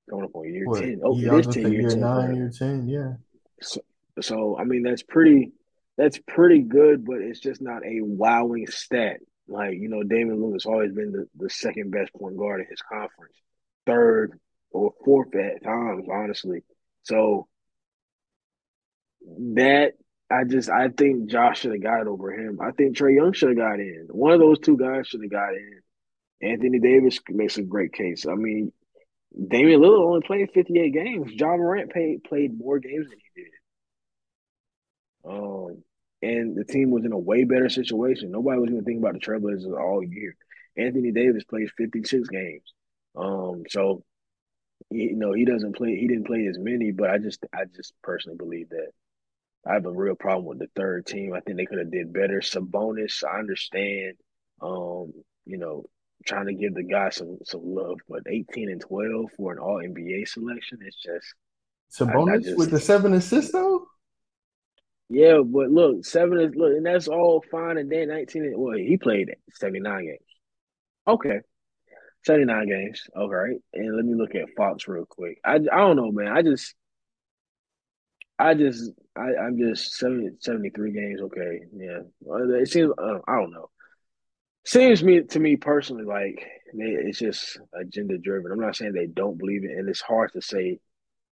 going up on year what? 10. Oh, yeah, it is 10 year 10. Nine, year 10, yeah. So, so, I mean, that's pretty, that's pretty good, but it's just not a wowing stat. Like, you know, Damon Lewis always been the, the second best point guard in his conference, third or fourth at times, honestly. So that I just I think Josh should have got over him. I think Trae Young should have got in. One of those two guys should have got in. Anthony Davis makes a great case. I mean, Damian Lillard only played 58 games. Ja Morant played played more games than he did. Um, and the team was in a way better situation. Nobody was even thinking about the Trailblazers all year. Anthony Davis played 56 games. Um, so you know he doesn't play. He didn't play as many, but I just I just personally believe that I have a real problem with the third team. I think they could have did better. Sabonis, I understand. Um, you know, trying to give the guy some some love, but 18 and 12 for an All NBA selection, it's just Sabonis I, I just, with the seven assists though. Yeah, but look, seven is look, and that's all fine and then 19. Well, he played 79 games. Okay. 79 games. Okay. And let me look at Fox real quick. I, I don't know, man. I just I just I, I'm just 70, 73 games. Okay. Yeah. It seems uh, I don't know. Seems me to me personally like they, it's just agenda driven. I'm not saying they don't believe it, and it's hard to say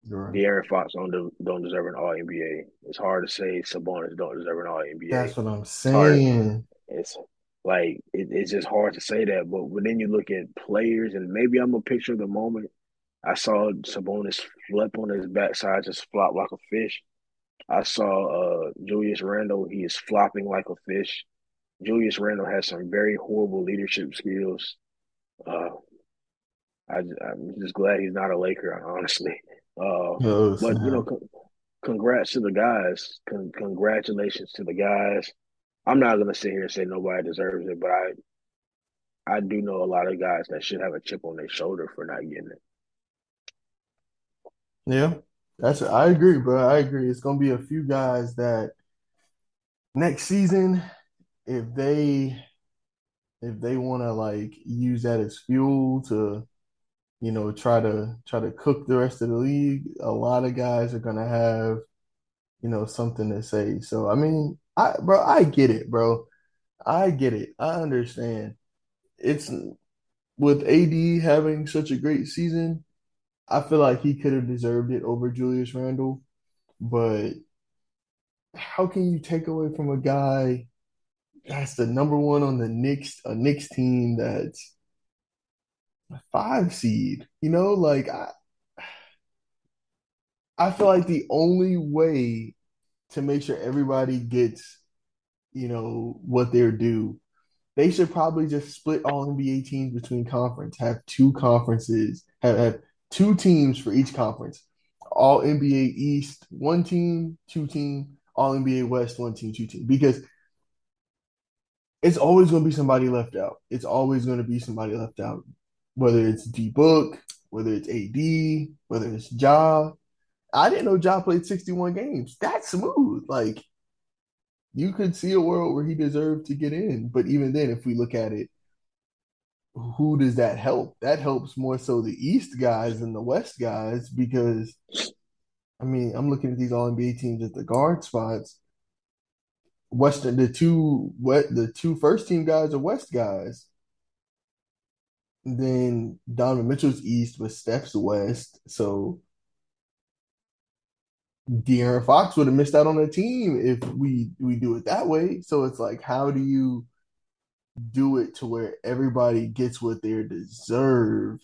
right. De'Aaron Fox don't don't deserve an All NBA. It's hard to say Sabonis don't deserve an All NBA. That's what I'm saying. It's, it's like it, it's just hard to say that, but when then you look at players, and maybe I'm a picture of the moment. I saw Sabonis flip on his backside, just flop like a fish. I saw uh, Julius Randle; he is flopping like a fish. Julius Randle has some very horrible leadership skills. Uh, I, am just glad he's not a Laker, honestly. Uh, oh, but you know, con- congrats to the guys. Con- congratulations to the guys. I'm not gonna sit here and say nobody deserves it, but I, I do know a lot of guys that should have a chip on their shoulder for not getting it. Yeah, that's I agree, bro. I agree. It's gonna be a few guys that next season if they if they want to like use that as fuel to you know try to try to cook the rest of the league a lot of guys are gonna have you know something to say so i mean i bro i get it bro. I get it. I understand. It's with ad having such a great season i feel like he could have deserved it over julius randle but how can you take away from a guy that's the number one on the Knicks, a Knicks team that's a five seed. You know, like I, I feel like the only way to make sure everybody gets, you know, what they're due, they should probably just split all NBA teams between conference, have two conferences, have, have two teams for each conference. All NBA East, one team, two team, all NBA West, one team, two team. Because it's always going to be somebody left out. It's always going to be somebody left out, whether it's D Book, whether it's AD, whether it's Ja. I didn't know John played 61 games. That's smooth. Like, you could see a world where he deserved to get in. But even then, if we look at it, who does that help? That helps more so the East guys than the West guys because I mean, I'm looking at these All NBA teams at the guard spots. Western, the two what the two first team guys are West guys. Then Donovan Mitchell's East, but Steph's West. So De'Aaron Fox would have missed out on a team if we we do it that way. So it's like, how do you do it to where everybody gets what they're deserved?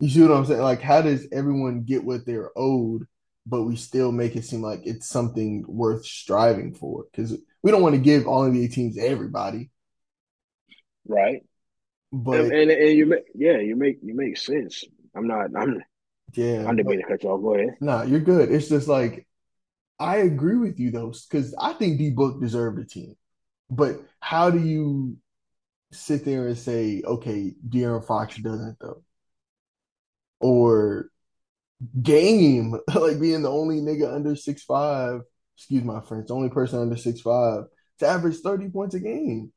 You see what I'm saying? Like, how does everyone get what they're owed, but we still make it seem like it's something worth striving for? Because we don't want to give all NBA teams everybody, right? but And, and and you make yeah, you make you make sense. I'm not I'm yeah, I'm but debating to cut off. Go ahead. nah, you're good. It's just like I agree with you though, because I think D Book deserved a team. But how do you sit there and say, okay, De'Aaron Fox doesn't though? Or game, like being the only nigga under six five, excuse my French, the only person under six five to average 30 points a game.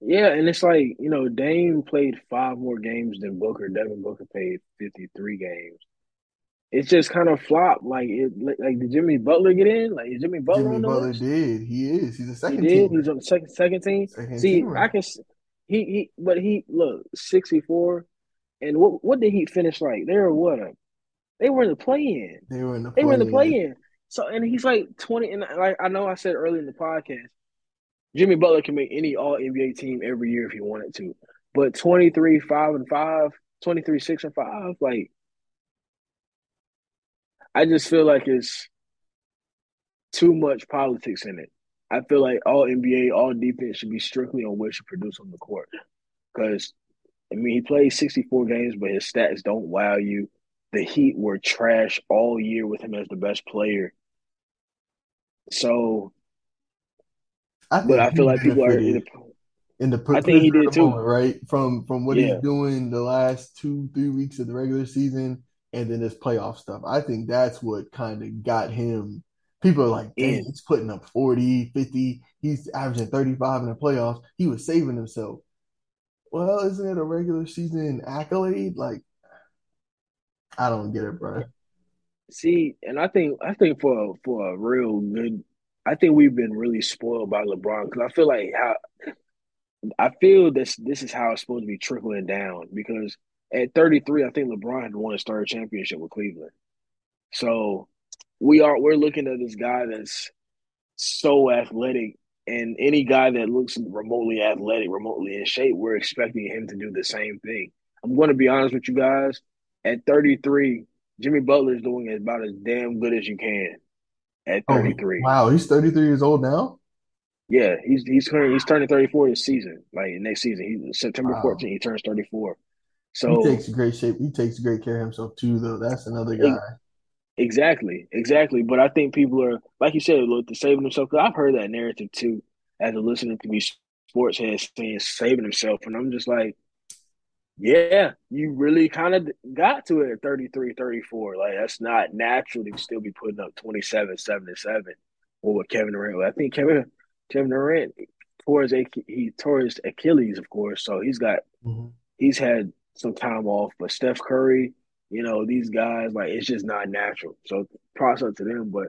Yeah, and it's like, you know, Dame played five more games than Booker. Devin Booker played 53 games. It's just kind of flopped. Like it like, did Jimmy Butler get in? Like is Jimmy Butler Jimmy on the Butler list? did. He is. He's a He second did. teamer. He's on the second second team. Second See, I can he he but he look, 64 and what what did he finish like? They were what? A, they were in the play-in. They were in the They were in the play-in. play-in. So and he's like 20 and like I know I said earlier in the podcast, Jimmy Butler can make any all NBA team every year if he wanted to. But 23, 5 and 5, 23, 6 and 5, like I just feel like it's too much politics in it. I feel like all NBA, all defense should be strictly on what you produce on the court. Because I mean, he played 64 games, but his stats don't wow you. The Heat were trash all year with him as the best player. So, I but I feel like people are in the, in the I think he did too. moment, right? From from what he's doing the last two, three weeks of the regular season and then this playoff stuff. I think that's what kind of got him. People are like, dang, In. he's putting up 40, 50. He's averaging 35 in the playoffs. He was saving himself. Well, isn't it a regular season accolade? Like, I don't get it, bro. See, and I think I think for for a real good, I think we've been really spoiled by LeBron because I feel like how I feel this this is how it's supposed to be trickling down because at 33, I think LeBron had won his third championship with Cleveland. So we are we're looking at this guy that's so athletic, and any guy that looks remotely athletic, remotely in shape, we're expecting him to do the same thing. I'm going to be honest with you guys. At 33, Jimmy Butler is doing about as damn good as you can at Oh, 33. wow. He's 33 years old now? Yeah, he's he's turning he's turning 34 this season. Like next season, he September Wow. 14th, he turns 34. So He takes great shape. He takes great care of himself too, though. That's another guy. exactly, exactly. But I think people are like you said, look, to saving themselves. Cause I've heard that narrative too, as a listener to these sports heads saying saving himself, and I'm just like, yeah, you really kind of got to it at 33, 34. Like that's not natural to still be putting up 27, 7 and 7 or what Kevin Durant. I think Kevin Kevin Durant tore his he tore his Achilles, of course, so he's got Mhm. he's had some time off. But Steph Curry, you know, these guys like it's just not natural. So props up to them. But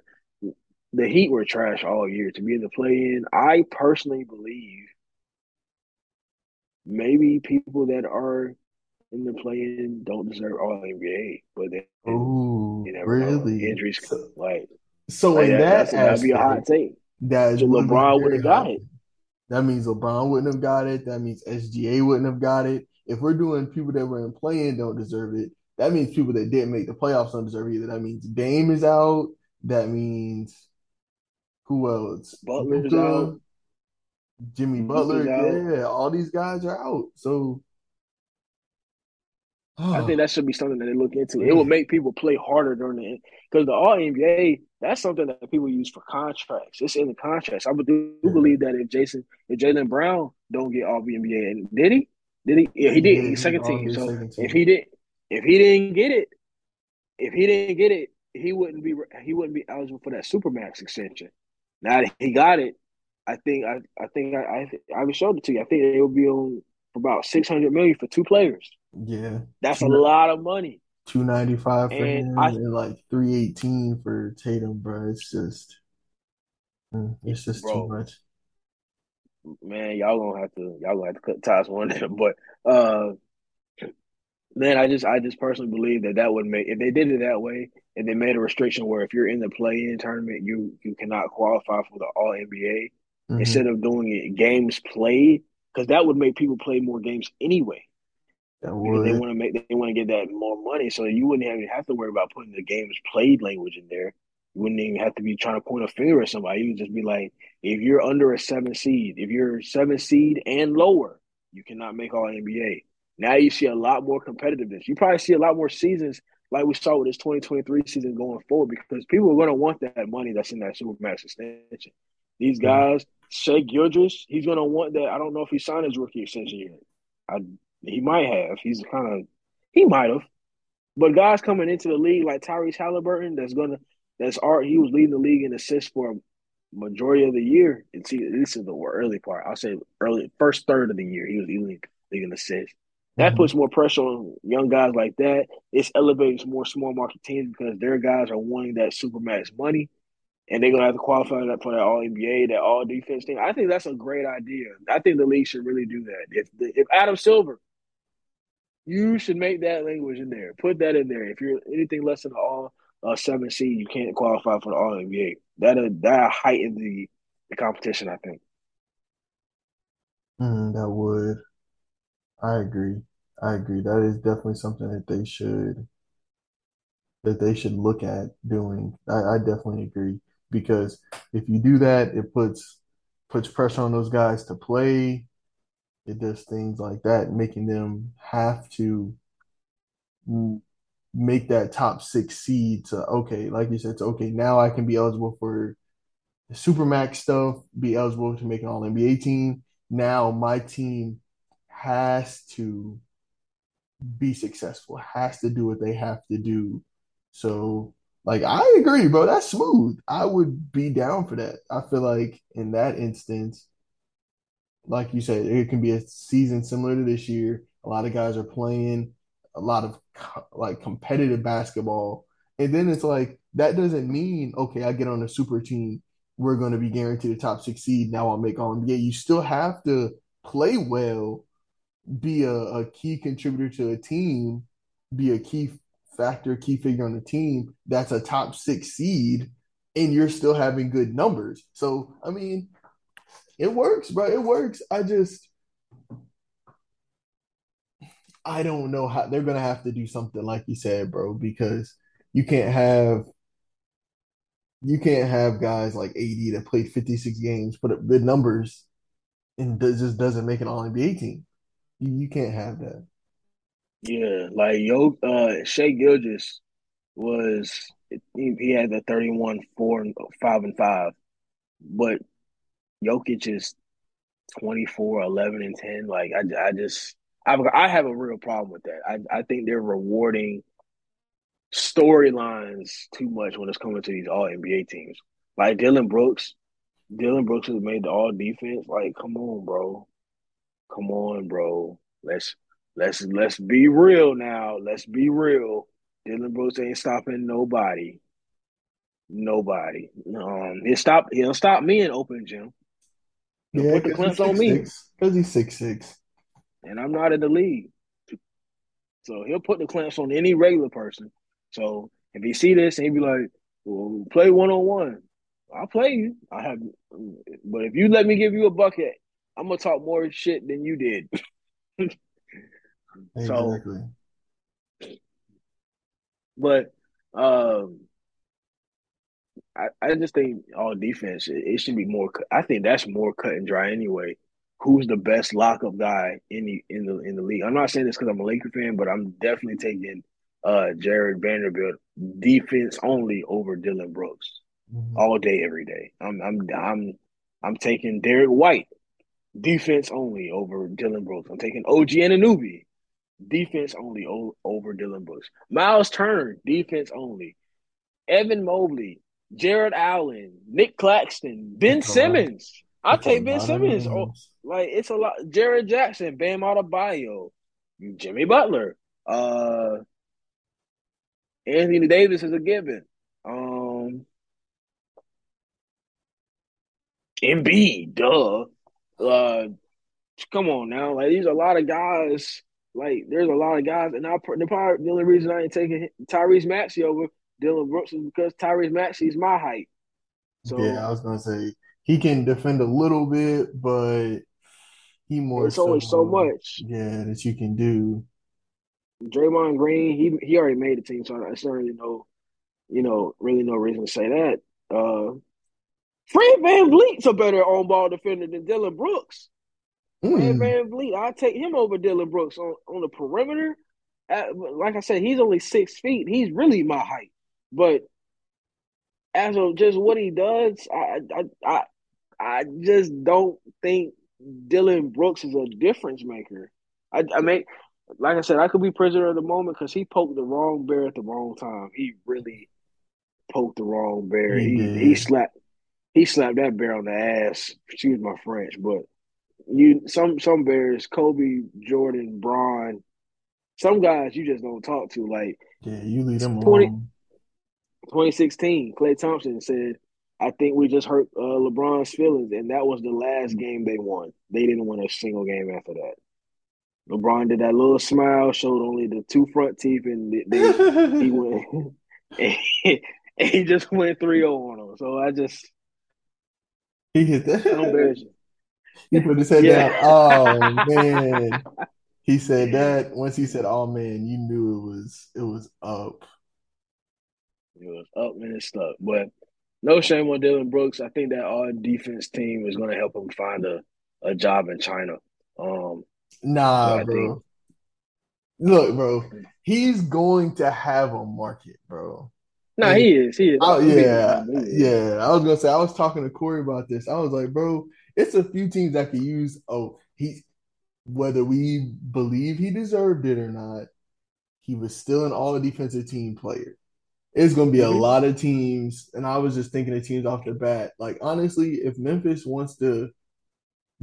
the Heat were trash all year to be in the play in. I personally believe maybe people that are in the play in don't deserve all NBA, but then Oh, you know. really? Injuries So, like so like in that, that that's that'd be a hot aspect, take. that is So LeBron would have got it. That means LeBron wouldn't have got it. That means SGA wouldn't have got it. If we're doing people that were in playing don't deserve it, that means people that didn't make the playoffs don't deserve it either. That means Dame is out. That means who else? Butler's out, Luka, Jimmy Butler. Yeah, all these guys are out. So, I oh. think oh that should be something that they look into. It will make people play harder during the because the All NBA that's something that people use for contracts. It's in the contracts. I would do yeah, believe that if Jason, if Jaylen Brown don't get All NBA, and did he? Did he? Yeah, he he did. did. He's He second team. So second if he did, if he didn't get it, if he didn't get it, he wouldn't be he wouldn't be eligible for that supermax extension. Now that he got it, I think I I think I I, I showed it to you. I think it will be on for about six hundred million for two players. Yeah, That's a lot of money. 295 for And him I and like 318 for Tatum, bro. It's just mm, it's just too much. man, y'all gonna have to y'all gonna have to cut ties one day. But uh man, I just I just personally believe that that would make if they did it that way and they made a restriction where if you're in the play-in tournament, you you cannot qualify for the All NBA instead hmm of doing it games played because that would make people play more games anyway. That because they want to make they want to get that more money. So you wouldn't even have to worry about putting the games played language in there. You wouldn't even have to be trying to point a finger at somebody. You would just be like, if you're under a seven seed, if you're seven seed and lower, you cannot make all NBA. Now you see a lot more competitiveness. You probably see a lot more seasons like we saw with this 2023 season going forward because people are going to want that money that's in that Supermax extension. These guys, Shai Gilgeous, he's going to want that. I don't know if he signed his rookie extension yet. I he might have. He's kind of he might have. But guys coming into the league like Tyrese Haliburton, that's gonna that's art. He was leading the league in assists for a majority of the year. And see, this is the early part. I'll say early first third of the year. He was leading leading assists. That hmm puts more pressure on young guys like that. It elevates more small market teams because their guys are wanting that supermax money, and they're gonna have to qualify for that All NBA, that All Defense team. I think that's a great idea. I think the league should really do that. If if Adam Silver you should make that language in there. Put that in there. If you're anything less than all uh, seven seed, you can't qualify for the All NBA. That that heighten the the competition. I think. Mm, that would. I agree. I agree. That is definitely something that they should that they should look at doing. I, I definitely agree because if you do that, it puts puts pressure on those guys to play. It does things like that, making them have to make that top six seed to okay, like you said, to okay, now I can be eligible for the Supermax stuff, be eligible to make an All NBA team. Now my team has to be successful, has to do what they have to do. So, like, I agree, bro. That's smooth. I would be down for that. I feel like in that instance, like you said, it can be a season similar to this year. A lot of guys are playing a lot of like competitive basketball. And then it's like, that doesn't mean, okay, I get on a super team. We're going to be guaranteed a top six seed. Now I'll make all NBA. You still have to play well be a, a key contributor to a team, be a key factor, key figure on the team that's a top six seed, and you're still having good numbers. So, I mean, it works, bro. It works. I just, I don't know how they're gonna have to do something like you said, bro, because you can't have you can't have guys like AD that played 56 games, put up good numbers, and does, just doesn't make an All NBA team. You can't have that. Yeah, like yo, uh, Shai Gilgeous was he, he had the thirty one four and five and five, but Jokic is 24, 11, and ten. Like I, I just I I have a real problem with that. I I think they're rewarding storylines too much when it's coming to these all NBA teams. Like Dillon Brooks, Dillon Brooks has made the all defense. Like, come on, bro. Come on, bro. Let's let's let's be real now. Let's be real. Dillon Brooks ain't stopping nobody. Nobody. Um he'll stop he'll stop me in open gym. He'll Yeah, put the clamps on me. Because he's six six. And I'm not in the league. So he'll put the clamps on any regular person. So if he see this and he be like, well, play one on one, I'll play you. I have, but if you let me give you a bucket, I'm gonna talk more shit than you did. so, but um, I, I just think all defense it, it should be more. I think that's more cut and dry anyway. Who's the best lockup guy in the in the in the league? I'm not saying this because I'm a Laker fan, but I'm definitely taking uh Jarred Vanderbilt defense only over Dillon Brooks Mhm. all day, every day. I'm I'm I'm I'm taking Derrick White defense only over Dillon Brooks. I'm taking OG Anunoby defense only over Dillon Brooks. Miles Turner defense only. Evan Mobley, Jarrett Allen, Nick Claxton, Ben That's. Simmons. I take Ben Simmons. Oh, like it's a lot. Jaren Jackson, Bam Adebayo, Jimmy Butler. Uh, Anthony Davis is a given. Um, Embiid, duh. Uh, come on now, like these are a lot of guys. Like there's a lot of guys, and I the part the only reason I ain't taking Tyrese Maxey over Dillon Brooks is because Tyrese Maxey is my height. So yeah, I was gonna say he can defend a little bit, but he more it's so, only so much. Yeah, that you can do. Draymond Green, he he already made the team, so I certainly know, you know, really no reason to say that. Uh Fred VanVleet's a better on ball defender than Dillon Brooks. Mm. Fred VanVleet, I take him over Dillon Brooks on, on the perimeter. Uh, like I said, he's only six feet. He's really my height. But as of just what he does, I I I, I just don't think Dillon Brooks is a difference maker. I, I mean, like I said, I could be prisoner of the moment because he poked the wrong bear at the wrong time. He really poked the wrong bear. He he, he slapped he slapped that bear on the ass. Excuse my French, but you some some bears, Kobe, Jordan, Bron, some guys you just don't talk to. Like yeah, you leave them 20, alone. 2016, Klay Thompson said, "I think we just hurt uh, LeBron's feelings," and that was the last game they won. They didn't win a single game after that. LeBron did that little smile, showed only the two front teeth, and they, he went. and he just went 3-0 on them. So I just he hit that. Embarrassing. He put his head yeah. down. Oh man. He said that once he said, "Oh man," you knew it was it was up. It was up and it stuck. But no shame on Dillon Brooks. I think that our defense team is going to help him find a, a job in China. Um, nah, bro. Think... Look, bro, he's going to have a market, bro. No, nah, he is. He is. Oh, yeah, yeah. I was gonna say. I was talking to Corey about this. I was like, bro, it's a few teams that could use. Oh, he, whether we believe he deserved it or not, he was still an all defensive team player. It's going to be a mm-hmm. lot of teams, and I was just thinking of teams off the bat. Like honestly, if Memphis wants to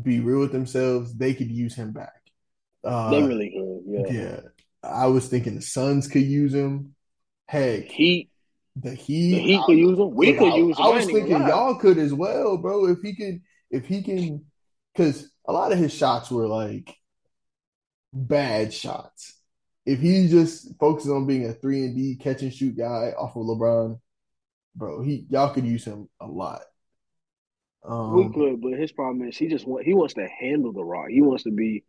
be real with themselves, they could use him back. Uh, they really could. Yeah. Yeah. I was thinking the Suns could use him. Heck, Heat. The Heat. The Heat could use him. We could I, use him. I was thinking y'all could as well, bro. If he could, if he can, because a lot of his shots were like bad shots if he just focuses on being a three and D catch and shoot guy off of LeBron, bro, he y'all could use him a lot. Um, we could, but his problem is he just want he wants to handle the rock. He wants to be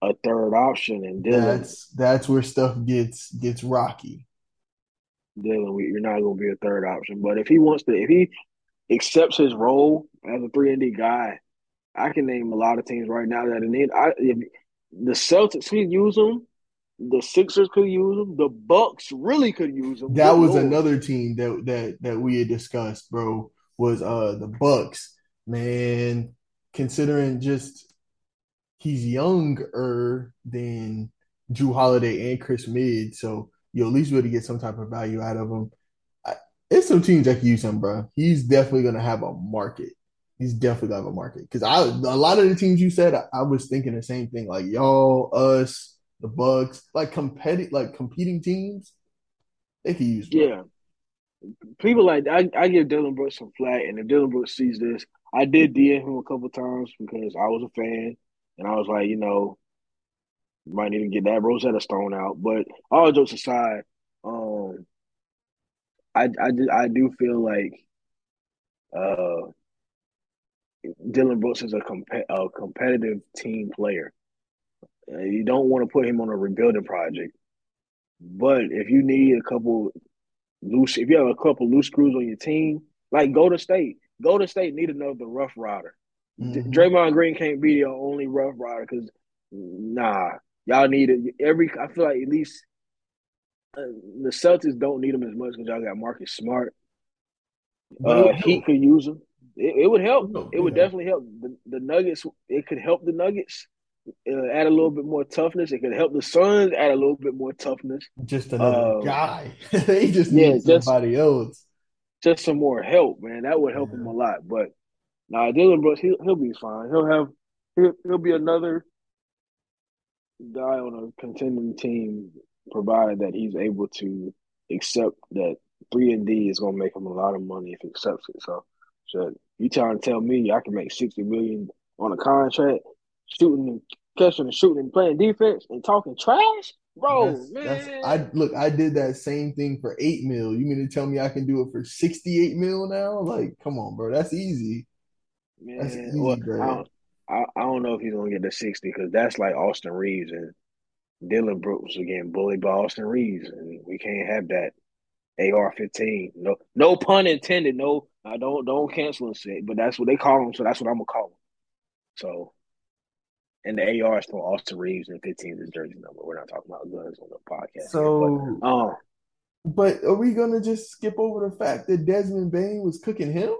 a third option, and Dillon. That's that's where stuff gets gets rocky. Dillon, you're not going to be a third option, but if he wants to, if he accepts his role as a three and D guy, I can name a lot of teams right now that need. I if the Celtics could use him the Sixers could use him. The Bucks really could use him. That Good was Lord. another team that that that we had discussed, bro. Was uh the Bucks, man. Considering just he's younger than Jrue Holiday and Chris Mid, so you at least to get some type of value out of him. It's some teams that can use him, bro. He's definitely gonna have a market. He's definitely gonna have a market because I a lot of the teams you said, I, I was thinking the same thing. Like y'all, us, the Bucks, like competitive, like competing teams, they can use. Yeah, people like I, I give Dillon Brooks some flack, and if Dillon Brooks sees this, I did DM him a couple times because I was a fan, and I was like, you know, might need to get that Rosetta Stone out. But all jokes aside, I I do, I do feel like uh Dillon Brooks is a, comp- a competitive team player. Uh, you don't want to put him on a rebuilding project. But if you need a couple loose, if you have a couple loose screws on your team, like go to state. Go to state need another rough rider. Mm-hmm. Draymond Green can't be the only rough rider because nah, y'all need it. Every I feel like at least the Celtics don't need him as much because y'all got Marcus Smart. Uh, Heat could use him. It, it would help. It would definitely help the, the Nuggets. It could help the Nuggets uh, add a little bit more toughness. It could help the Suns add a little bit more toughness. Just another uh, guy. they just yeah, need somebody just, else. Just some more help, man. That would help yeah. him a lot. But now nah, Dillon Brooks, he'll he'll be fine. He'll have he'll, he'll be another guy on a contending team, provided that he's able to accept that three and D is gonna make him a lot of money if he accepts it. So, so you trying to tell me I can make sixty million on a contract, shooting and catching and shooting and playing defense and talking trash? Bro, That's man. that's I look, I did that same thing for eight mil. You mean to tell me I can do it for 68 mil now? Like, come on, bro. That's easy. That's Man, well, easy, I bro. don't, I, I don't know if he's gonna get to sixty because that's like Austin Reaves and Dillon Brooks are getting bullied by Austin Reaves, and we can't have that. AR fifteen, no, no pun intended. No, I don't don't cancel us it, but that's what they call them, so that's what I'm gonna call them. So, and the AR is for Austin Reaves, and fifteen is jersey number. We're not talking about guns on the podcast So, but um, but are we gonna just skip over the fact that Desmond Bane was cooking him?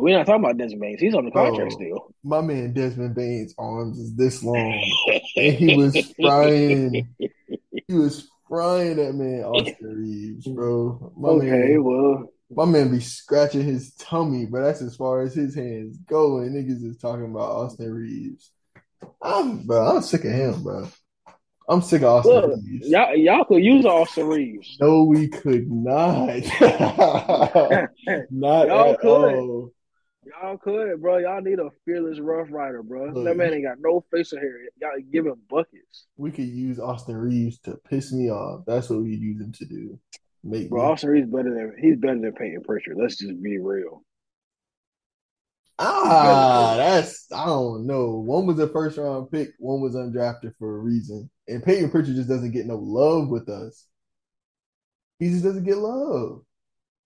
We're not talking about Desmond Baines. He's on the contract Bro, still. my man Desmond Bane's arms is this long, and he was frying. He was frying that man Austin Reaves, bro. My Okay, man, well, my man be scratching his tummy, but that's as far as his hands go. And niggas is talking about Austin Reaves. I'm, bro, I'm sick of him, bro. I'm sick of Austin look, Reaves. y'all y'all could use Austin Reaves. No, we could not. Not Y'all at could. all. Y'all could, bro. Y'all need a fearless rough rider, bro. Look. That man ain't got no facial hair. Y'all give him buckets. We could use Austin Reaves to piss me off. That's what we use him to do. Make Bro, me. Austin Reaves better than he's better than Payton Pritchard. Let's just be real. Ah, that's I don't know. One was a first round pick, one was undrafted for a reason. And Payton Pritchard just doesn't get no love with us. He just doesn't get love.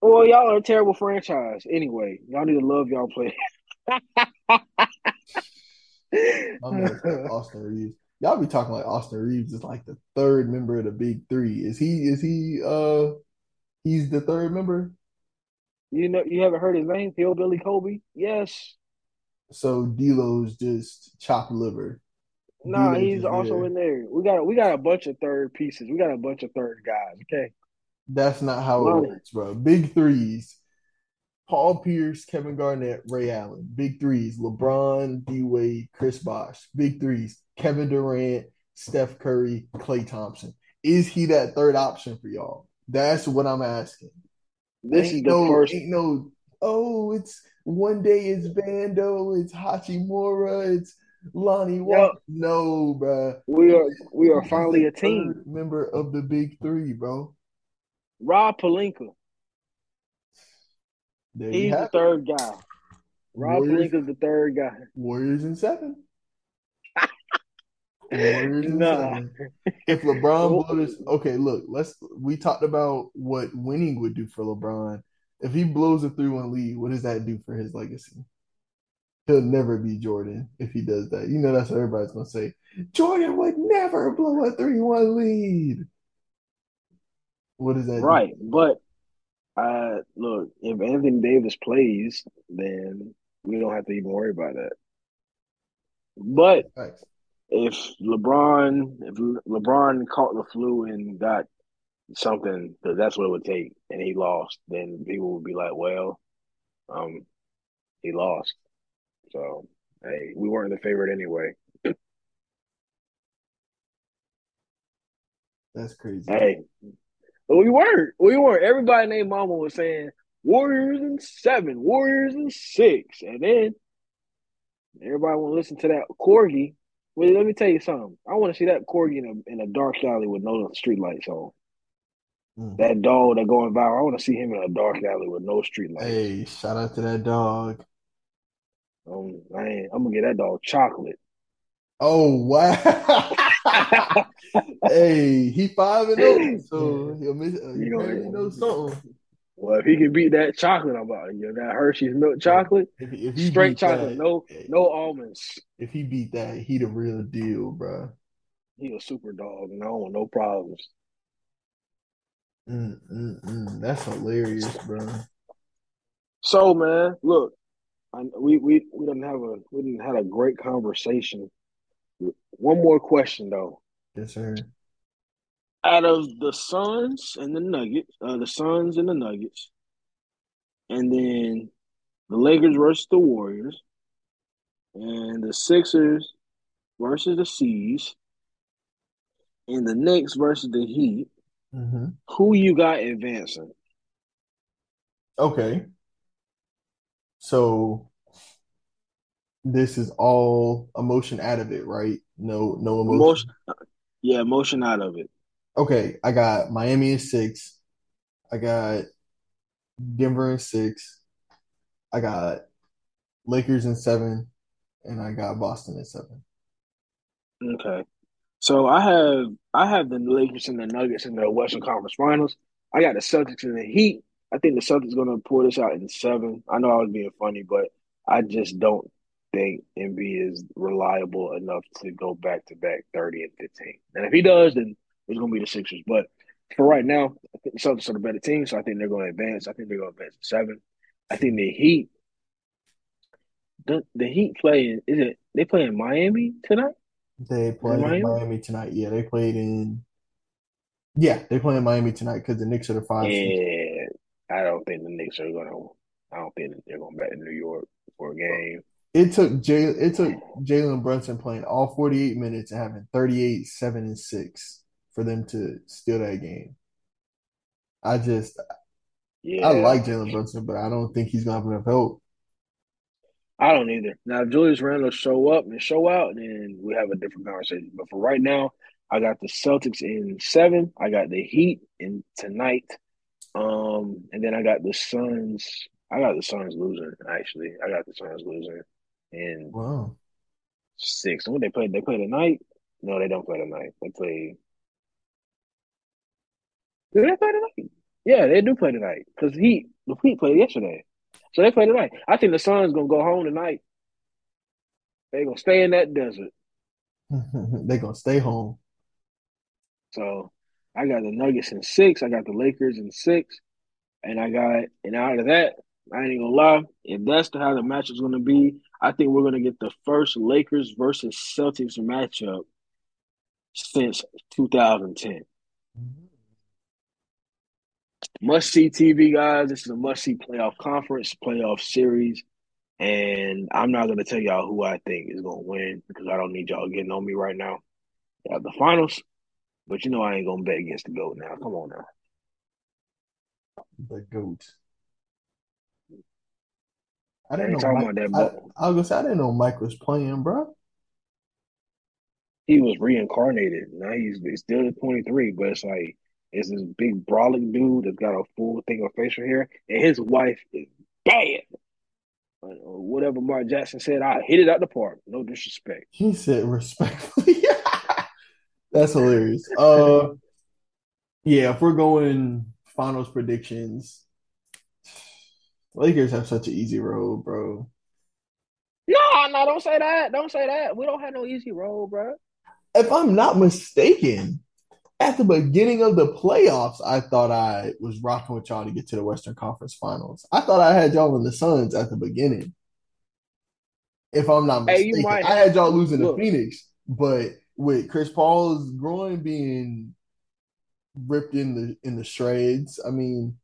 Well, y'all are a terrible franchise. Anyway, y'all need to love y'all play. Austin Reaves. Y'all be talking like Austin Reaves is like the third member of the big three. Is he is he uh he's the third member? you know, you haven't heard his name, Hillbilly Kobe? Yes. So D'Lo's just chopped liver. Nah, he's also there. in there. We got we got a bunch of third pieces. We got a bunch of third guys. Okay. That's not how it works, bro. Big threes. Paul Pierce, Kevin Garnett, Ray Allen. Big threes. LeBron, D Wade, Chris Bosh. Big threes. Kevin Durant, Steph Curry, Klay Thompson. Is he that third option for y'all? That's what I'm asking. This ain't is the no, first Ain't no. Oh, it's one day it's Vando, it's Hachimura, it's Lonnie Walker. No, bro. we are we are finally a team. member of the big three, bro. Rob Pelinka. There He's the it. third guy. Rob Warriors, Pelinka's the third guy. Warriors in seven. Warriors in Nah. seven. If LeBron oh. blows, okay, look, let's. We talked about what winning would do for LeBron. If he blows a three-one lead, what does that do for his legacy? He'll never be Jordan if he does that. You know that's what everybody's gonna say. Jordan would never blow a three-one lead. What does that do? Right, but uh, look, if Anthony Davis plays, then we don't have to even worry about that. But Facts. if LeBron, if LeBron caught the flu and got something, because that's what it would take, and he lost, then people would be like, "Well, um, he lost." So, hey, we weren't the favorite anyway. That's crazy. Hey, we weren't. We weren't. Everybody named Mama was saying Warriors and seven, Warriors and six, and then everybody want to listen to that corgi. Well, let me tell you something. I want to see that corgi in a in a dark alley with no street lights on. Mm. That dog that going viral. I want to see him in a dark alley with no street lights. Hey, shout out to that dog. Um, man, I'm gonna get that dog chocolate. Oh wow! hey, he five and zero, so he'll miss. Uh, You know, apparently knows something. Well, if he can beat that chocolate, I'm about you know, that Hershey's milk chocolate, If, if he straight chocolate, that, no no almonds. if he beat that, he the real deal, bro. He a super dog, and I don't want no problems. Mm, mm, mm. That's hilarious, bro. So, man, look, I, we we we didn't have a we didn't had a great conversation. One more question though. Yes, sir. Out of the Suns and the Nuggets, uh, the Suns and the Nuggets, and then the Lakers versus the Warriors, and the Sixers versus the Seas, and the Knicks versus the Heat, hmm Who you got advancing? Okay. So this is all emotion out of it, right? No, no Emotion, emotion. yeah, emotion out of it. Okay, I got Miami in six. I got Denver in six. I got Lakers in seven, and I got Boston in seven. Okay. So I have I have the Lakers and the Nuggets in the Western Conference Finals. I got the Celtics and the Heat. I think the Celtics going to pull this out in seven. I know I was being funny, but I just don't think Embiid is reliable enough to go back to back thirty and fifteen. And if he does, then it's going to be the Sixers. But for right now, I think the Celtics are the better team, so I think they're going to advance. I think they're going to advance to seven. I think the Heat, the, the Heat play is it they play in Miami tonight? They play in Miami? Miami tonight. Yeah, they played in. Yeah, they play in Miami tonight because the Knicks are the five. And I don't think the Knicks are gonna. I don't think they're going back to New York for a game. It took Jay. It took Jalen Brunson playing all 48 minutes and having 38, seven, and six for them to steal that game. I just yeah. I like Jalen Brunson, but I don't think he's gonna have enough help. I don't either. Now, if Julius Randle show up and show out, then we have a different conversation. But for right now, I got the Celtics in seven. I got the Heat in tonight. Um, and then I got the Suns. I got the Suns losing. Actually, I got the Suns losing in Wow. six. When they play, they play tonight. No, they don't play tonight. They play. Do they play tonight? Yeah, they do play tonight because he the Heat played yesterday, so they play tonight. I think the Suns gonna go home tonight. They gonna stay in that desert. They're gonna stay home. So I got the Nuggets in six. I got the Lakers in six, and I got and out of that, I ain't gonna lie. If that's how the match is gonna be, I think we're gonna get the first Lakers versus Celtics matchup since 2010. Must mm-hmm. see TV, guys. This is a must see playoff conference, playoff series. And I'm not going to tell y'all who I think is going to win because I don't need y'all getting on me right now. You the finals, but you know I ain't going to bet against the GOAT now. Come on now. The goat. I didn't know talking Mike. about that, I, I was gonna say I didn't know Mike was playing, bro. he was reincarnated. Now he's, he's still 23, but it's like, it's this big brawling dude that's got a full thing of facial hair, and his wife is bad. Or whatever Mark Jackson said, I hit it out the park. No disrespect. He said respectfully. That's hilarious. Uh, yeah. If we're going finals predictions, Lakers have such an easy road, bro. No, no, don't say that. Don't say that. We don't have no easy road, bro. If I'm not mistaken, at the beginning of the playoffs, I thought I was rocking with y'all to get to the Western Conference Finals. I thought I had y'all in the Suns at the beginning. If I'm not Hey, mistaken, might I had y'all losing to. Phoenix, but with Chris Paul's groin being ripped in the in the shreds, I mean,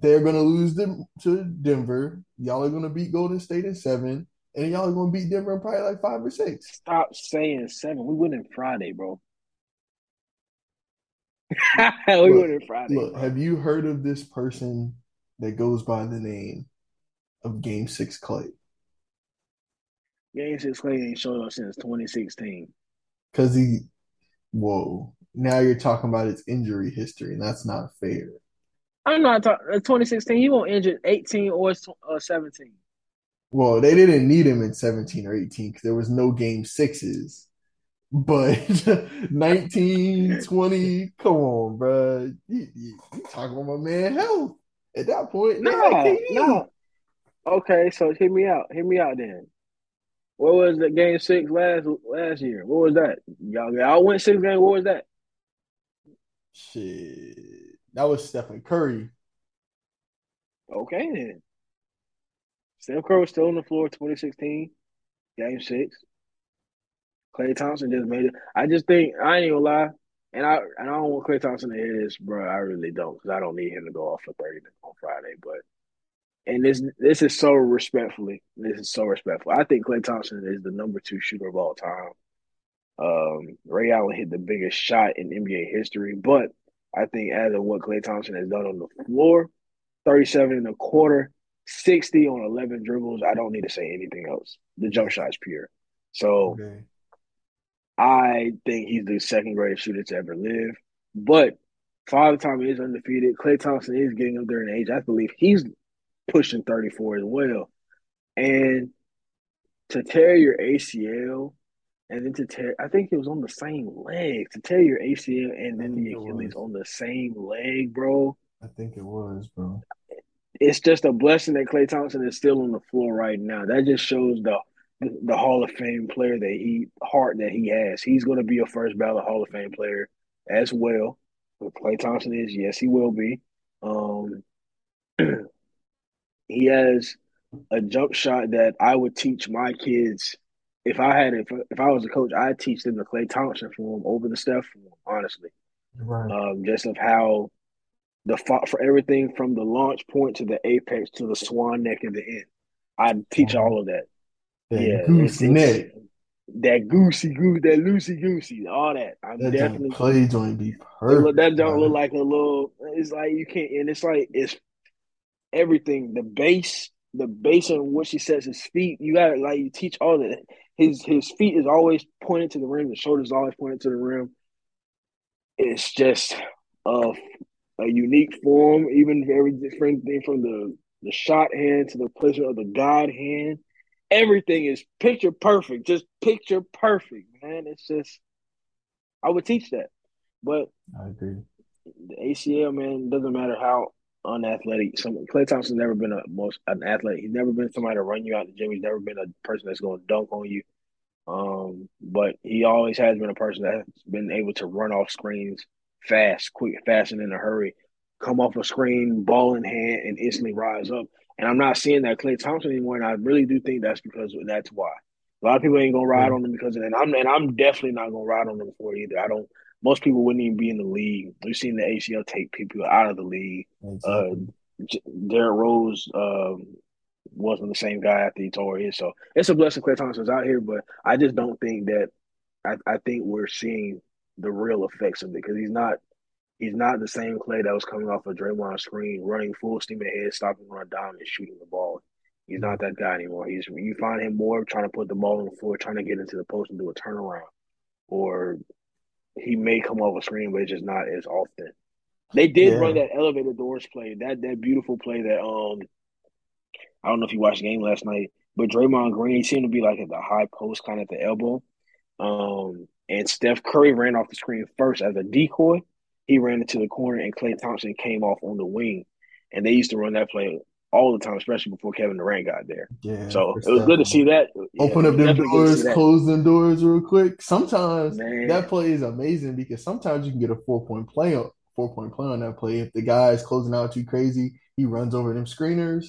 they're gonna lose them to Denver. Y'all are gonna beat Golden State in seven, and y'all are gonna beat Denver in probably like five or six. Stop saying seven. We winning Friday, bro. we Look, winning Friday, look, bro. have you heard of this person that goes by the name of Game Six Klay? Game six Klay ain't showed up since 2016. Because he, whoa, now you're talking about his injury history, and that's not fair. I'm not talking 2016. He won't injured 18 or uh, 17. Well, they didn't need him in 17 or 18 because there was no game sixes. But 19, 20, come on, bro. You, you, you talking about my man health. At that point, No, no. Okay, so hear me out. Hear me out then. What was the game six last last year? What was that? Y'all, y'all went six games. What was that? Shit. That was Stephen Curry. Okay then. Steph Curry was still on the floor 2016, game six. Klay Thompson just made it. I just think I ain't gonna lie, and I and I don't want Klay Thompson to hear this, bro. I really don't because I don't need him to go off for 30 on Friday. But and this this is so respectfully. This is so respectful. I think Klay Thompson is the number two shooter of all time. Um, Ray Allen hit the biggest shot in NBA history, but I think as of what Klay Thompson has done on the floor, 37 and a quarter, 60 on 11 dribbles, I don't need to say anything else. The jump shot is pure. So Okay. I think he's the second greatest shooter to ever live. But Father Time is undefeated. Klay Thompson is getting up there in age. I believe he's pushing 34 as well. And to tear your ACL and then to tear, I think it was on the same leg. To tear your ACL and then the Achilles was. on the same leg, bro. I think it was, bro. It's just a blessing that Klay Thompson is still on the floor right now. That just shows the the Hall of Fame player that he heart that he has. He's going to be a first ballot Hall of Fame player as well. But Klay Thompson is, yes, he will be. Um, he has a jump shot that I would teach my kids. If I had, if if I was a coach, I'd teach them the Klay Thompson form over the Steph form. Honestly, Right. um, just of how the for everything from the launch point to the apex to the swan neck at the end. I'd teach all of that. That Yeah, goose neck. that goosey goose, that loosey goosey, all that. I'm That definitely play joint be it look, that don't look like a little. It's like you can't, and it's like it's everything. The base, the base on what she says his feet. You got to like you teach all that. His his feet is always pointed to the rim. The shoulders always pointed to the rim. It's just a a unique form, even very different thing from the the shot hand to the placement of the God hand. Everything is picture perfect, just picture perfect, man. It's just I would teach that, but I agree. the ACL, man, doesn't matter how unathletic. Some Klay Thompson's never been a most an athlete. He's never been somebody to run you out the gym. He's never been a person that's going to dunk on you. Um, but he always has been a person that's been able to run off screens fast, quick, fast, and in a hurry. Come off a screen, ball in hand, and instantly rise up. And I'm not seeing that Klay Thompson anymore. And I really do think that's because that's why. A lot of people ain't gonna ride on him because of that. And I'm and I'm definitely not gonna ride on them for it either. I don't. Most people wouldn't even be in the league. We've seen the ACL take people out of the league. Uh, exactly. J- Derrick Rose um, wasn't the same guy after he tore his. So it's a blessing Klay Thompson's out here, but I just don't think that. I, I think we're seeing the real effects of it because he's not he's not the same Klay that was coming off a Draymond screen, running full steam ahead, stopping run down and shooting the ball. He's not that guy anymore. He's you find him more trying to put the ball on the floor, trying to get into the post and do a turnaround, or he may come off a screen, but it's just not as often. They did run that elevator doors play, that that beautiful play that um I don't know if you watched the game last night, but Draymond Green seemed to be like at the high post, kind of at the elbow. Um, and Steph Curry ran off the screen first as a decoy. He ran into the corner, and Klay Thompson came off on the wing. And they used to run that play all the time, especially before Kevin Durant got there. Yeah. So it was good to see that. Open it up them definitely good to see doors, close them doors real quick. Sometimes Man, that play is amazing because sometimes you can get a four point play on four point play on that play. If the guy is closing out too crazy, he runs over them screeners.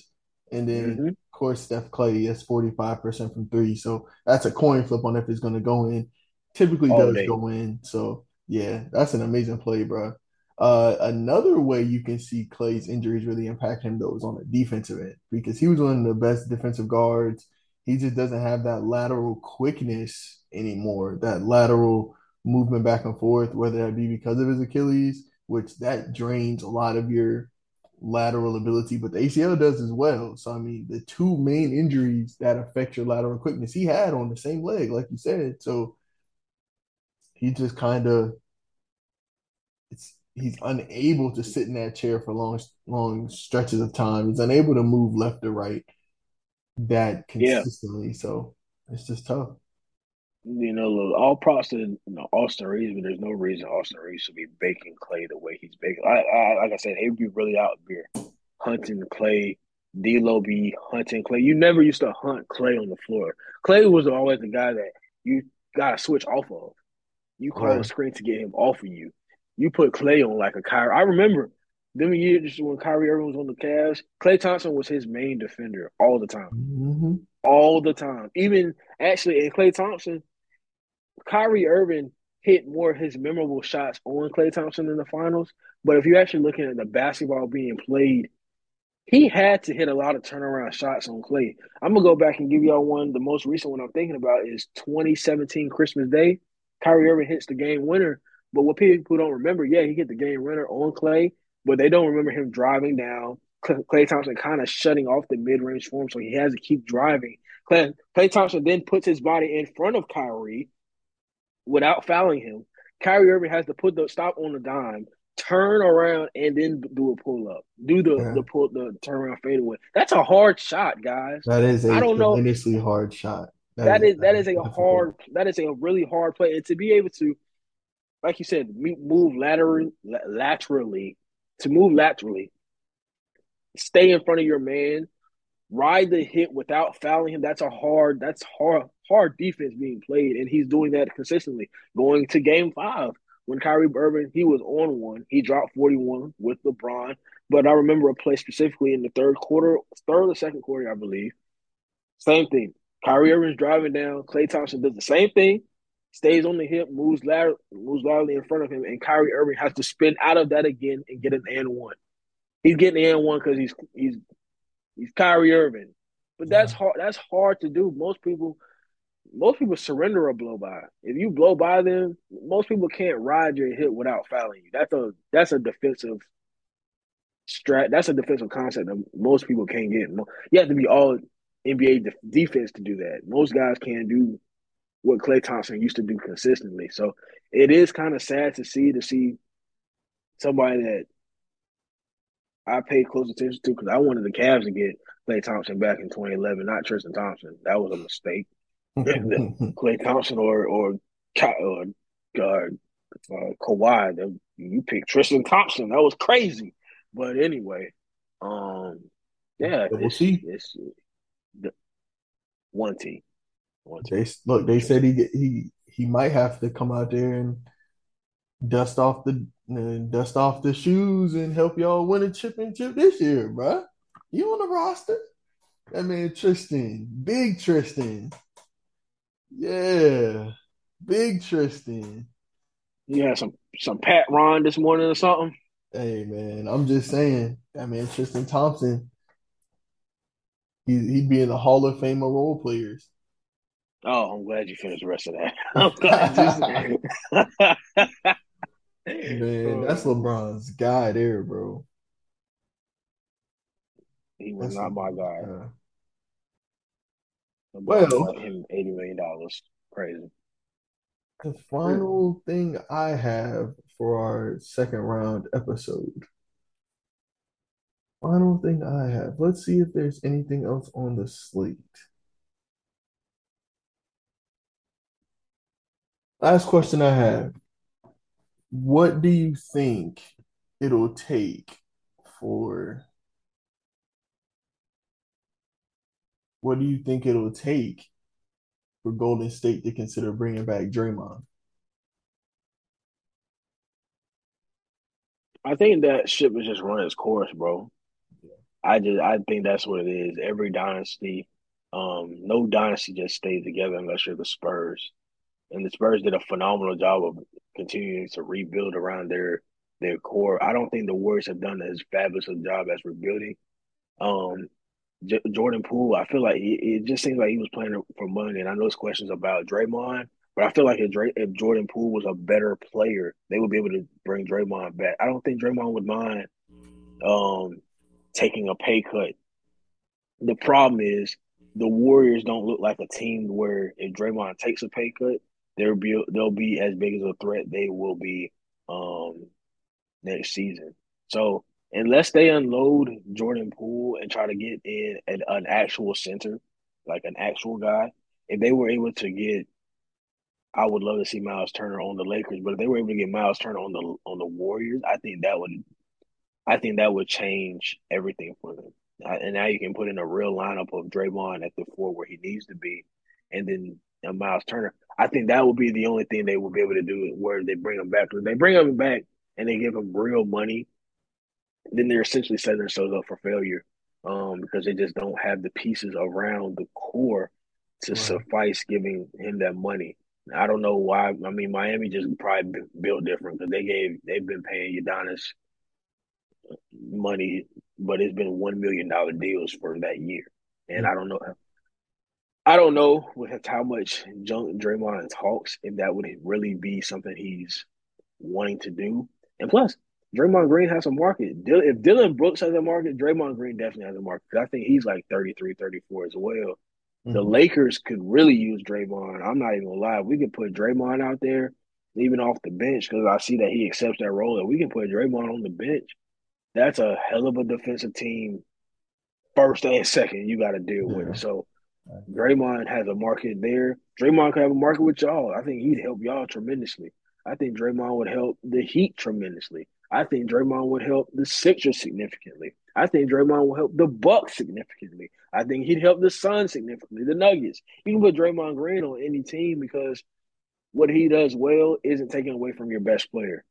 And then hmm of course Steph Klay is 45% from three. So that's a coin flip on if it's gonna go in. Typically all does day. go in. So yeah, that's an amazing play, bro. Uh, another way you can see Klay's injuries really impact him though is on the defensive end because he was one of the best defensive guards. He just doesn't have that lateral quickness anymore, that lateral movement back and forth, whether that be because of his Achilles, which that drains a lot of your lateral ability, but the ACL does as well. So I mean, the two main injuries that affect your lateral quickness he had on the same leg, like you said. So he just kind of it's he's unable to sit in that chair for long long stretches of time. He's unable to move left or right that Yeah. consistently. So it's just tough. You know, all props to you know, Austin Reaves, but there's no reason Austin Reaves should be baking Klay the way he's baking. I, I like I said, he'd be really out there hunting Klay. D'Lo be hunting Klay. You never used to hunt Klay on the floor. Klay was always the guy that you gotta switch off of. You call a screen to get him off of you. You put Klay on like a Kyrie. I remember them years when Kyrie Irving was on the Cavs. Klay Thompson was his main defender all the time, hmm all the time. Even actually, and Klay Thompson, Kyrie Irving hit more of his memorable shots on Klay Thompson in the finals. But if you're actually looking at the basketball being played, he had to hit a lot of turnaround shots on Klay. I'm gonna go back and give y'all one. The most recent one I'm thinking about is 2017 Christmas Day. Kyrie Irving hits the game winner. But what people don't remember, yeah, he hit the game runner on Klay, but they don't remember him driving down. Klay Thompson kind of shutting off the mid range for him, so he has to keep driving. Clay, Klay Thompson then puts his body in front of Kyrie without fouling him. Kyrie Irving has to put the stop on the dime, turn around, and then do a pull up, do the yeah. the pull the turnaround fadeaway. That's a hard shot, guys. That is a I don't know initially hard shot. that, that is, is that is a hard that is a really hard play, and to be able to, like you said, move laterally, laterally, to move laterally, stay in front of your man, ride the hit without fouling him. That's a hard. That's hard. Hard defense being played, and he's doing that consistently. Going to Game Five when Kyrie Irving he was on one, he dropped forty one with LeBron. But I remember a play specifically in the third quarter, third or second quarter, I believe. Same thing. Kyrie Irving's driving down. Klay Thompson does the same thing, stays on the hip, moves lateral, moves laterally in front of him, and Kyrie Irving has to spin out of that again and get an and one. He's getting an and one because he's he's He's Kyrie Irving. But that's hard. That's hard to do. Most people, most people surrender a blow by. If you blow by them, most people can't ride your hit without fouling you. That's a that's a defensive strat. That's a defensive concept that most people can't get. You have to be all NBA de- defense to do that. Most guys can't do what Klay Thompson used to do consistently. So it is kind of sad to see to see somebody that I paid close attention to because I wanted the Cavs to get Klay Thompson back in 2011, not Tristan Thompson. That was a mistake. Klay Thompson or or or uh, uh, Kawhi, you picked Tristan Thompson. That was crazy. But anyway, um, yeah, we'll see. It's, the, one team. They look. They said he he he might have to come out there and dust off the dust off the shoes and help y'all win a championship this year, bro. You on the roster? That man Tristan, big Tristan. Yeah, big Tristan. You had some some Patrón this morning or something. Hey man, I'm just saying. That man Tristan Thompson. He he'd be in the Hall of Fame of role players. Oh, I'm glad you finished the rest of that. I'm glad you Man, that's oh. LeBron's guy there, bro. He was that's not my guy. guy. Well, him eighty million dollars. Crazy. The final thing I have for our second round episode. Final thing I have. Let's see if there's anything else on the slate. Last question I have what do you think it'll take for what do you think it'll take for Golden State to consider bringing back Draymond? I think that ship has just run its course, bro. I just I think that's what it is. Every dynasty, um, no dynasty just stays together unless you're the Spurs and the Spurs did a phenomenal job of continuing to rebuild around their their core. I don't think the Warriors have done as fabulous a job as rebuilding. Um, J- Jordan Poole, I feel like he, it just seems like he was playing for money. And I know it's questions about Draymond, but I feel like if, if Jordan Poole was a better player, they would be able to bring Draymond back. I don't think Draymond would mind um, taking a pay cut. The problem is the Warriors don't look like a team where if Draymond takes a pay cut, they'll be they'll be as big as a threat they will be um next season. So unless they unload Jordan Poole and try to get in an, an actual center, like an actual guy, if they were able to get I would love to see Miles Turner on the Lakers, but if they were able to get Miles Turner on the on the Warriors, I think that would I think that would change everything for them. And now you can put in a real lineup of Draymond at the four where he needs to be, and then uh, Miles Turner. I think that would be the only thing they will be able to do where they bring him back. If they bring him back and they give him real money, then they're essentially setting themselves up for failure um, because they just don't have the pieces around the core to right. suffice giving him that money. I don't know why. I mean, Miami just probably built different because they gave they've been paying Udonis money, but it's been one million dollar deals for that year, and I don't know I don't know with how much junk Draymond talks if that would really be something he's wanting to do. And plus, Draymond Green has a market. If Dillon Brooks has a market, Draymond Green definitely has a market. I think he's like 33, 34 as well. Mm-hmm. The Lakers could really use Draymond. I'm not even gonna lie. We could put Draymond out there, even off the bench, because I see that he accepts that role. And we can put Draymond on the bench. That's a hell of a defensive team, first and second. You got to deal yeah. with. So Draymond has a market there. Draymond could have a market with y'all. I think he'd help y'all tremendously. I think Draymond would help the Heat tremendously. I think Draymond would help the Sixers significantly. I think Draymond will help the Bucks significantly. I think he'd help the Suns significantly, the Nuggets. You can put Draymond Green on any team because what he does well isn't taken away from your best player.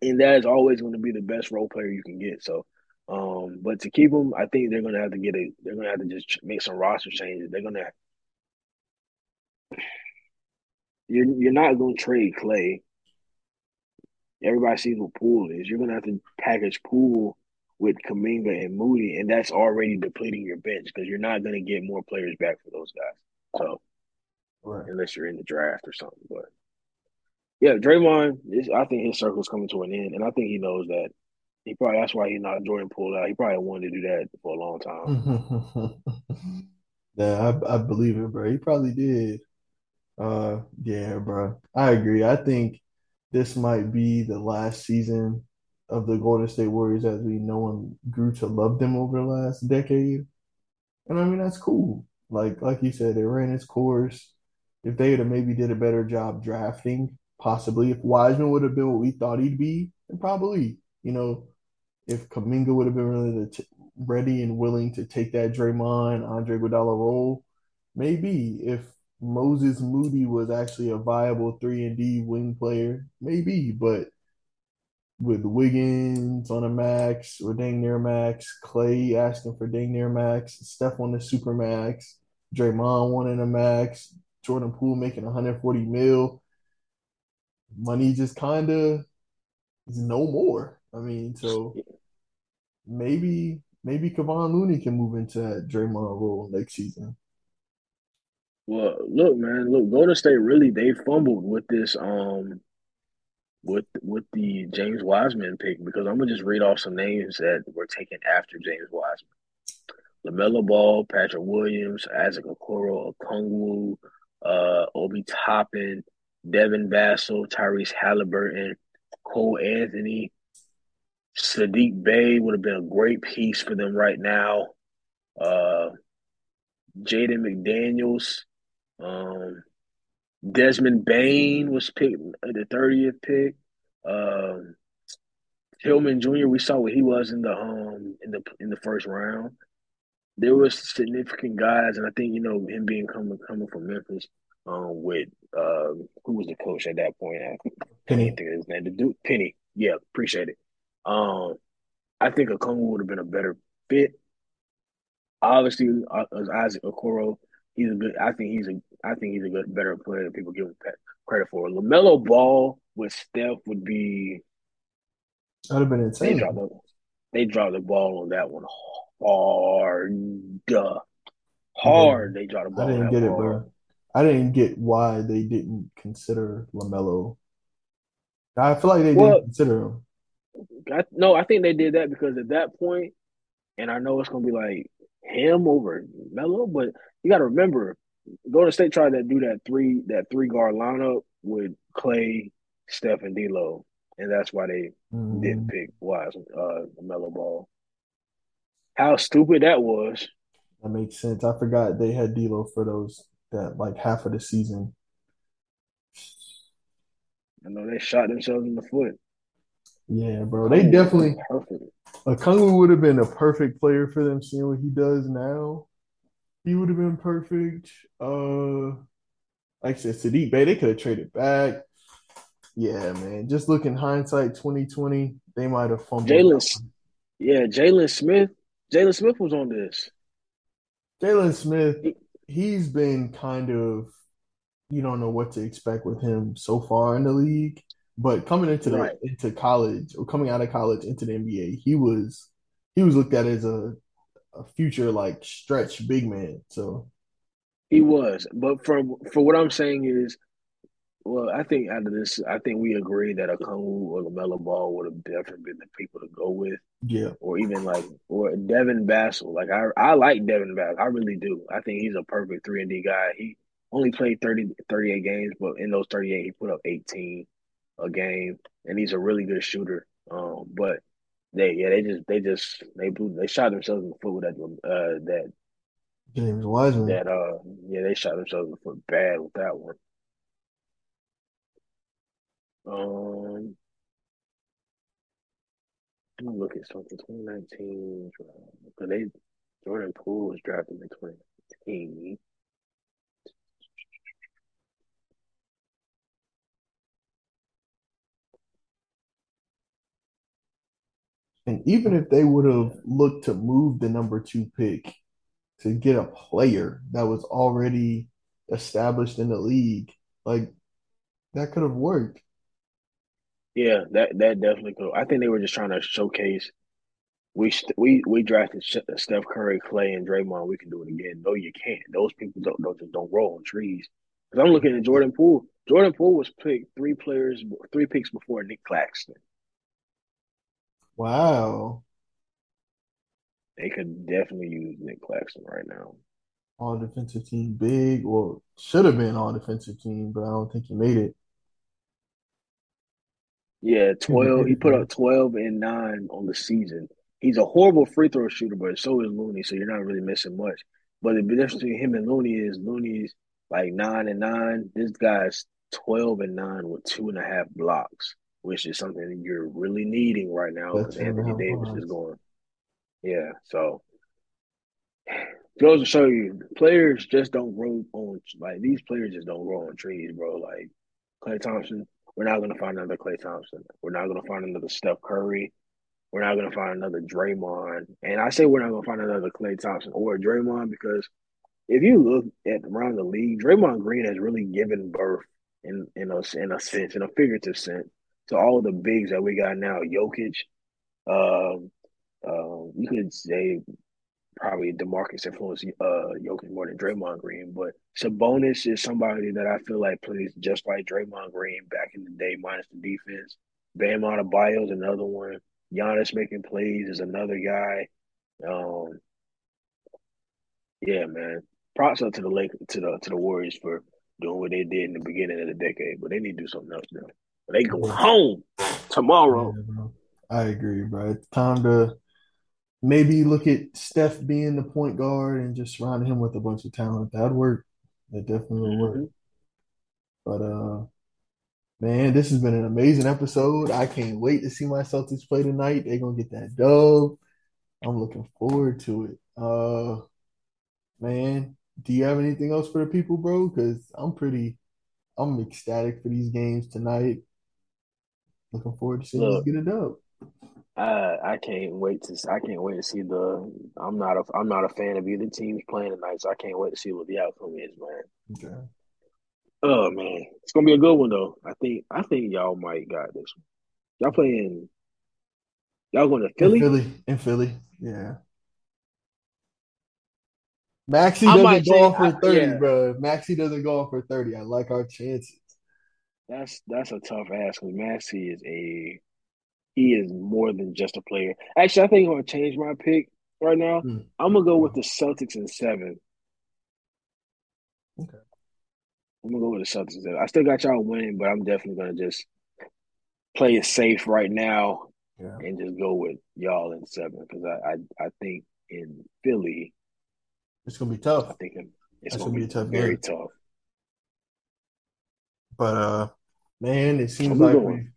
And that is always going to be the best role player you can get. So um, but to keep him, I think they're going to have to get a. They're going to have to just make some roster changes. They're going to. You're you're not going to trade Klay. Everybody sees what Poole is. You're going to have to package Poole with Kuminga and Moody, and that's already depleting your bench because you're not going to get more players back for those guys. So, right. unless you're in the draft or something, but yeah, Draymond, is, I think his circle's coming to an end, and I think he knows that. He probably that's why he not Jordan pulled out. He probably wanted to do that for a long time. yeah, I, I believe it, bro. He probably did. Uh, yeah, bro. I agree. I think this might be the last season of the Golden State Warriors as we know and grew to love them over the last decade. And I mean that's cool. Like like you said, they ran its course. If they have maybe did a better job drafting, possibly if Wiseman would have been what we thought he'd be, then probably, you know, if Kuminga would have been really t- ready and willing to take that Draymond, Andre Iguodala role, maybe if Moses Moody was actually a viable three and D wing player, maybe. But with Wiggins on a max or dang near max, Klay asking for dang near max, Steph on the super max, Draymond wanting a max, Jordan Poole making 140 mil, money just kind of is no more. I mean, so maybe maybe Kevon Looney can move into that Draymond role next season. Well, look, man, look, Golden State really they fumbled with this um with with the James Wiseman pick because I'm gonna just read off some names that were taken after James Wiseman. LaMelo Ball, Patrick Williams, Isaac Okoro, Okongwu, uh, Obi Toppin, Devin Vassell, Tyrese Haliburton, Cole Anthony, Saddiq Bey would have been a great piece for them right now. Uh, Jaden McDaniels, um, Desmond Bane was picked at the 30th pick. Um, Tillman Jr. We saw what he was in the um in the in the first round. There was significant guys, and I think you know him being coming coming from Memphis, um, with uh, who was the coach at that point? I Penny. think his name. The Duke Penny. Yeah, appreciate it. Um, I think Okongwu would have been a better fit. Obviously, uh, as Isaac Okoro, he's a good. I think he's a. I think he's a good, better player than people give him credit for. LaMelo Ball with Steph would be. That'd have been insane. They dropped the, they dropped the ball on that one hard, hard. They dropped the ball. I didn't get it, bro. I didn't get why they didn't consider LaMelo. I feel like they well, didn't consider him. I, no, I think they did that because at that point, and I know it's gonna be like him over Melo, but you got to remember, Golden State tried to do that three that three guard lineup with Klay, Steph, and D'Lo, and that's why they mm. didn't pick Wise uh, Melo Ball. How stupid that was! That makes sense. I forgot they had D'Lo for those that like half of the season. I know they shot themselves in the foot. Yeah, bro. They definitely perfect. Okongwu would have been a perfect player for them, seeing what he does now. He would have been perfect. Uh like I said, Saddiq Bey, they could have traded back. Yeah, man. Just looking hindsight 2020, they might have fumbled. Jalen Yeah, Jalen Smith. Jalen Smith was on this. Jalen Smith, he's been kind of you don't know what to expect with him so far in the league. But coming into the right. into college or coming out of college into the NBA, he was he was looked at as a a future like stretch big man. So He was, but for for what I'm saying is, well, I think out of this, I think we agree that Okongwu or LaMelo Ball would have definitely been the people to go with. Yeah. or even like or Devin Vassell. Like I I like Devin Vassell. I really do. I think he's a perfect three and D guy. He only played 30, 38 games, but in those 38 he put up 18 a game and he's a really good shooter. Um but they yeah, they just they just they blew they shot themselves in the foot with that uh that James Wiseman. that uh yeah, they shot themselves in the foot bad with that one. Um let me look at something. 2019 because they Jordan Poole was drafted in 2019. And even if they would have looked to move the number two pick to get a player that was already established in the league, like that could have worked. Yeah, that that definitely could. I think they were just trying to showcase we we we drafted Steph Curry, Klay, and Draymond. We can do it again. No, you can't. Those people don't don't just don't roll on trees. Because I'm looking at Jordan Poole. Jordan Poole was picked three players, three picks before Nick Claxton. Wow. They could definitely use Nick Claxton right now. All defensive team, big. Well, should have been all defensive team, but I don't think he made it. Yeah, twelve. He put up twelve and nine on the season. He's a horrible free throw shooter, but so is Looney, so you're not really missing much. But the difference between him and Looney is Looney's like nine and nine. This guy's twelve and nine with two and a half blocks, which is something that you're really needing right now because Anthony Davis is going. Yeah, so goes to show you, players just don't grow on like these players just don't grow on trees, bro. Like Klay Thompson, we're not gonna find another Klay Thompson. We're not gonna find another Steph Curry. We're not gonna find another Draymond. And I say we're not gonna find another Klay Thompson or Draymond because if you look at around the league, Draymond Green has really given birth in in a in a sense, in a figurative sense, to all the bigs that we got now. Jokic, um, uh, you could say probably Demarcus influenced uh Jokic more than Draymond Green, but Sabonis is somebody that I feel like plays just like Draymond Green back in the day, minus the defense. Bam Adebayo is another one. Giannis making plays is another guy. Um, yeah, man. Props up to the Lake to the to the Warriors for doing what they did in the beginning of the decade, but they need to do something else now. They go home tomorrow. Yeah, I agree, bro. It's time to maybe look at Steph being the point guard and just surround him with a bunch of talent. That'd work. That definitely would work. But uh man, this has been an amazing episode. I can't wait to see my Celtics play tonight. They're gonna get that dub. I'm looking forward to it. Uh man, do you have anything else for the people, bro? Because I'm pretty I'm ecstatic for these games tonight. Looking forward to seeing Look, get a dub. I I can't wait to I can't wait to see the I'm not a I'm not a fan of either teams playing tonight, so I can't wait to see what the outcome is, man. Okay. Oh man, it's gonna be a good one though. I think I think y'all might got this one. Y'all playing y'all going to Philly? In Philly. In Philly. Yeah. Maxey doesn't go off for 30, yeah. bro. Maxey doesn't go off for 30. I like our chances. That's that's a tough ask because Maxey is a he is more than just a player. Actually, I think I'm gonna change my pick right now. Hmm. I'm gonna go with the Celtics in seven. Okay. I'm gonna go with the Celtics. In seven. I still got y'all winning, but I'm definitely gonna just play it safe right now yeah. and just go with y'all in seven because I, I I think in Philly it's gonna be tough. I think it's gonna, gonna, be, be tough very game. tough. But uh, man, it seems like we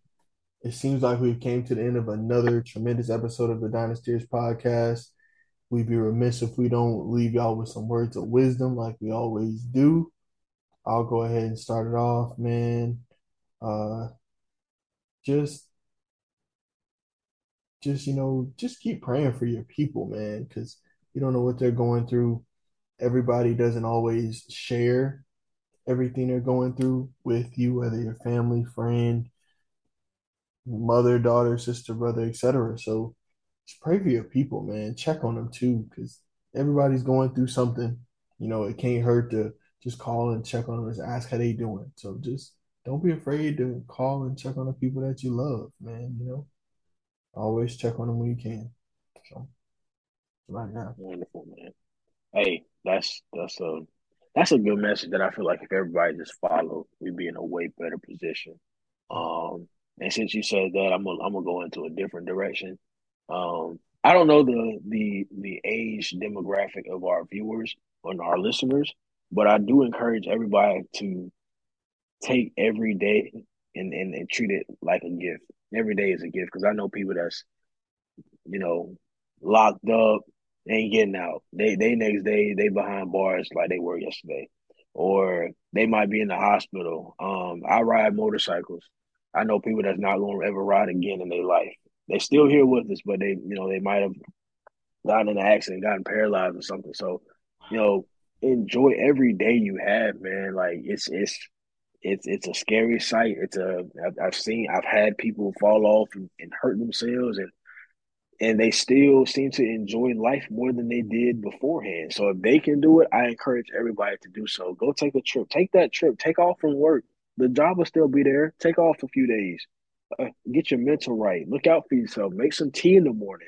it seems like we've came to the end of another tremendous episode of the Dynastyers podcast. We'd be remiss if we don't leave y'all with some words of wisdom like we always do. I'll go ahead and start it off, man. Uh just just you know, just keep praying for your people, man, because you don't know what they're going through. Everybody doesn't always share everything they're going through with you, whether your family, friend, mother, daughter, sister, brother, etc. So just pray for your people, man. Check on them too, because everybody's going through something. You know, it can't hurt to just call and check on them and ask how they doing. So just don't be afraid to call and check on the people that you love, man. You know, always check on them when you can. So right now, wonderful man. Hey, that's that's a that's a good message that I feel like if everybody just followed, we'd be in a way better position. Um, and since you said that, I'm gonna I'm gonna go into a different direction. Um, I don't know the the the age demographic of our viewers and our listeners, but I do encourage everybody to take every day and, and, and treat it like a gift. Every day is a gift because I know people that's, you know, locked up, ain't getting out. They they next day they behind bars like they were yesterday, or they might be in the hospital. Um, I ride motorcycles. I know people that's not going to ever ride again in their life. They still here with us, but they you know they might have gotten in an accident, gotten paralyzed or something. So, you know, enjoy every day you have, man. Like it's it's it's it's a scary sight. It's a I've, I've seen I've had people fall off and, and hurt themselves and and they still seem to enjoy life more than they did beforehand. So if they can do it, I encourage everybody to do so. Go take a trip. Take that trip. Take off from work. The job will still be there. Take off a few days. Uh, get your mental right. Look out for yourself. Make some tea in the morning.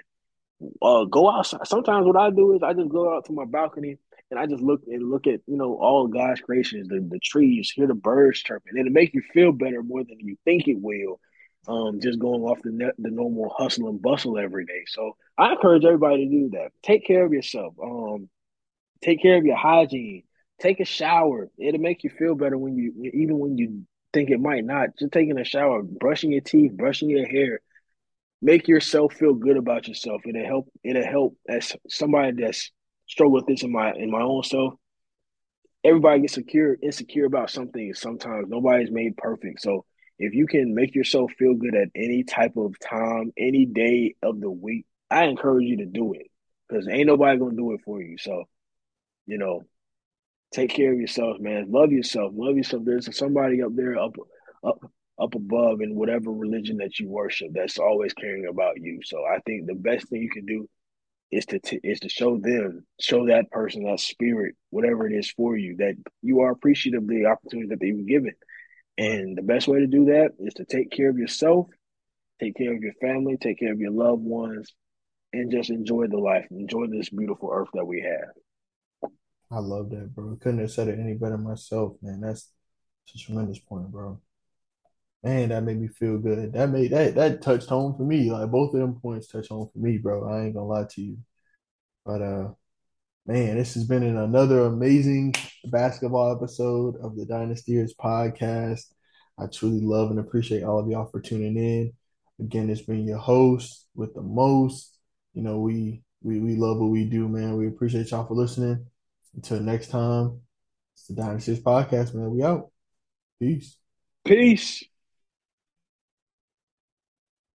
Uh, go outside. Sometimes what I do is I just go out to my balcony and I just look and look at you know all God's creations, the the trees, hear the birds chirping, and it make you feel better more than you think it will. Um, just going off the net, the normal hustle and bustle every day. So I encourage everybody to do that. Take care of yourself. Um, take care of your hygiene. Take a shower. It'll make you feel better when you even when you think it might not. Just taking a shower, brushing your teeth, brushing your hair. Make yourself feel good about yourself. It'll help. It'll help as somebody that's struggle with this in my in my own self. Everybody gets secure insecure about something sometimes. Nobody's made perfect. So if you can make yourself feel good at any type of time, any day of the week, I encourage you to do it. Because ain't nobody gonna do it for you. So, you know, take care of yourself, man. Love yourself. Love yourself. There's somebody up there up up up above in whatever religion that you worship that's always caring about you. So I think the best thing you can do is to t- is to show them, show that person, that spirit, whatever it is for you, that you are appreciative of the opportunity that they've given. And the best way to do that is to take care of yourself, take care of your family, take care of your loved ones, and just enjoy the life, enjoy this beautiful earth that we have. I love that, bro. Couldn't have said it any better myself, man. That's a tremendous point, bro. Man, that made me feel good. That made that that touched home for me. Like both of them points touch home for me, bro. I ain't gonna lie to you. But uh man, this has been another amazing basketball episode of the Dynastyers podcast. I truly love and appreciate all of y'all for tuning in. Again, it's been your host with the most. You know, we we we love what we do, man. We appreciate y'all for listening. Until next time, it's the Dynastyers podcast, man. We out. Peace. Peace.